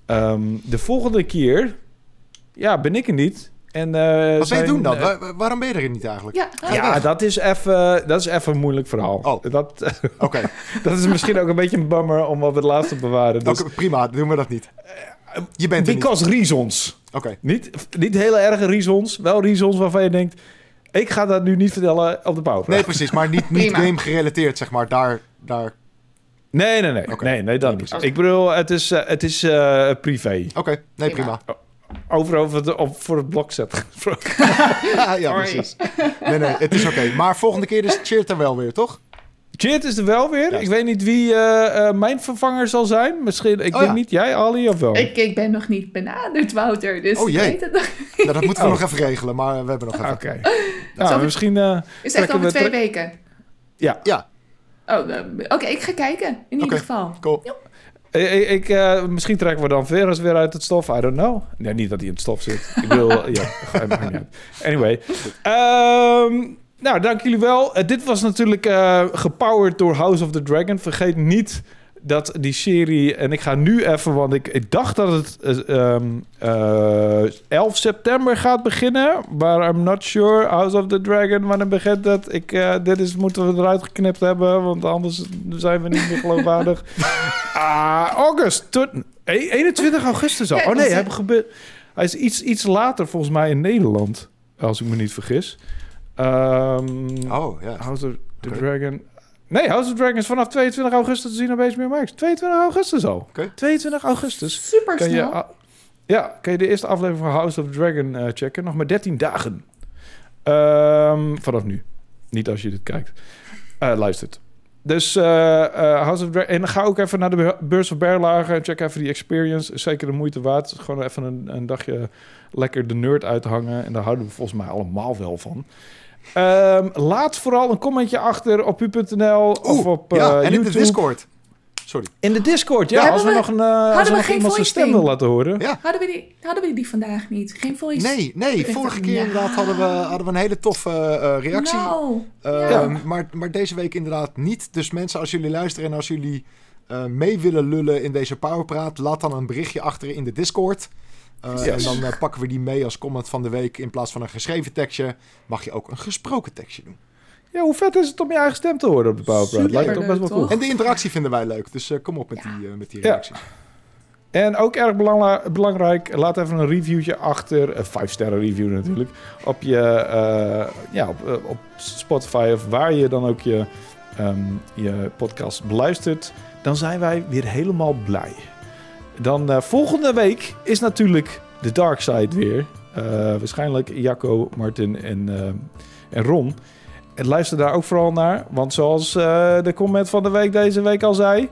Ehm, de volgende keer, ja, ben ik er niet. En, eh, Wat ben je zijn, doen dan? Wa- wa- waarom ben je er niet eigenlijk? Ja, ja, dat is even, dat is even een moeilijk verhaal. Oh. Dat, [LAUGHS] Oké, dat is misschien ook een beetje een bummer om op het laatste te bewaren. Dus, prima, doen we dat niet. Je bent er niet. because reasons. Oké, Niet, niet hele erge reasons. Wel reasons waarvan je denkt... Ik ga dat nu niet vertellen op de powerpraat. nee precies, maar niet, niet [LAUGHS] game gerelateerd zeg maar. Daar, daar... Nee, nee, nee. Nee, nee, dat Nee, niet. Ik bedoel, het is, eh, het is eh, privé. Oké, nee Prima. prima. Over, over het, op, voor het blok zetten gesproken. [LAUGHS] Ja, precies. Nee, nee, het is oké. Maar volgende keer is Cheert er wel weer, toch? Chit is er wel weer. Ik weet niet wie eh, eh, mijn vervanger zal zijn. Misschien, ik Oh, denk ja. niet jij, Ali, of wel? Ik, ik ben nog niet benaderd, Wouter. Dus Oh, ik weet het nog. [LAUGHS] Nou, dat moeten we Oh. nog even regelen, maar we hebben nog even... Oké. Nou, misschien... eh, Is echt Trekken over we twee weken. ja. Ja, Oh, oké, ik ga kijken. In ieder geval. cool. Ik, ik- ik, eh, misschien trekken we dan Veras weer uit het stof. I don't know. Nee, niet dat hij in het stof zit. Ik bedoel, [LAUGHS] ja, ga- niet uit. Anyway. Ehm, nou, dank jullie wel. Eh, dit was natuurlijk eh, gepowered door House of the Dragon. Vergeet niet dat die serie... En ik ga nu even, want ik, ik dacht dat het ehm, eh, 11 september gaat beginnen. Maar I'm not sure. House of the Dragon, wanneer begint dat? Ik, dit is, moeten we eruit geknipt hebben, want anders zijn we niet meer geloofwaardig. [LAUGHS] Ah, august. Tot- eh, 21 augustus al. Oh nee, hij, hij is iets, iets later volgens mij in Nederland. Als ik me niet vergis. Ehm, Oh, ja. House of the. Dragon. Nee, House of the Dragon is vanaf 22 augustus te zien op HBO Max. 22 augustus al. Oké. 22 augustus. Super Kan je, snel. ah, ja, kan je de eerste aflevering van House of the Dragon eh, checken. Nog maar 13 dagen. Ehm, vanaf nu. Niet als je dit kijkt. Eh, luistert. Dus eh, eh, House of the Dragon. En ga ook even naar de be- beurs van Berlage. En check even die experience. Is zeker de moeite waard. Gewoon even een, een dagje lekker de nerd uithangen. En daar houden we volgens mij allemaal wel van. Ehm, laat vooral een commentje achter op u.nl of op ja, eh, en in YouTube. de Discord. Sorry. In de Discord, ja. Ja, als we nog een, eh, als we we nog iemand zijn stem ding? wil laten horen. Ja. Hadden we, die, hadden we die vandaag niet? Geen voice? Nee, nee. Vorige keer ja. inderdaad hadden we, hadden we een hele toffe eh, reactie. Nou, Ehm, ja. maar, maar deze week inderdaad niet. Dus mensen, als jullie luisteren en als jullie eh, mee willen lullen in deze Powerpraat, laat dan een berichtje achter in de Discord. Eh, Yes. En dan eh, pakken we die mee als comment van de week. In plaats van een geschreven tekstje, mag je ook een gesproken tekstje doen. Ja, hoe vet is het om je eigen stem te horen op de? Super Lijkt me toch best wel leuk, cool. toch? En de interactie vinden wij leuk. Dus eh, kom op met Ja. die, met die Ja. reacties. En ook erg belangrijk, laat even een reviewtje achter. Een 5 sterren review natuurlijk. Op je eh, ja, op, op Spotify of waar je dan ook je, ehm, je podcast beluistert. Dan zijn wij weer helemaal blij. Dan eh, volgende week is natuurlijk de Dark Side weer. Eh, waarschijnlijk Jacco, Martin en, eh, en Ron. En luister daar ook vooral naar. Want zoals de comment van de week deze week al zei...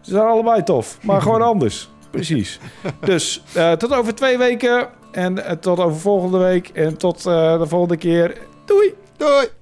Ze zijn allebei tof, maar [LAUGHS] gewoon anders. Precies. Dus tot over twee weken. En tot over volgende week. En tot de volgende keer. Doei! Doei!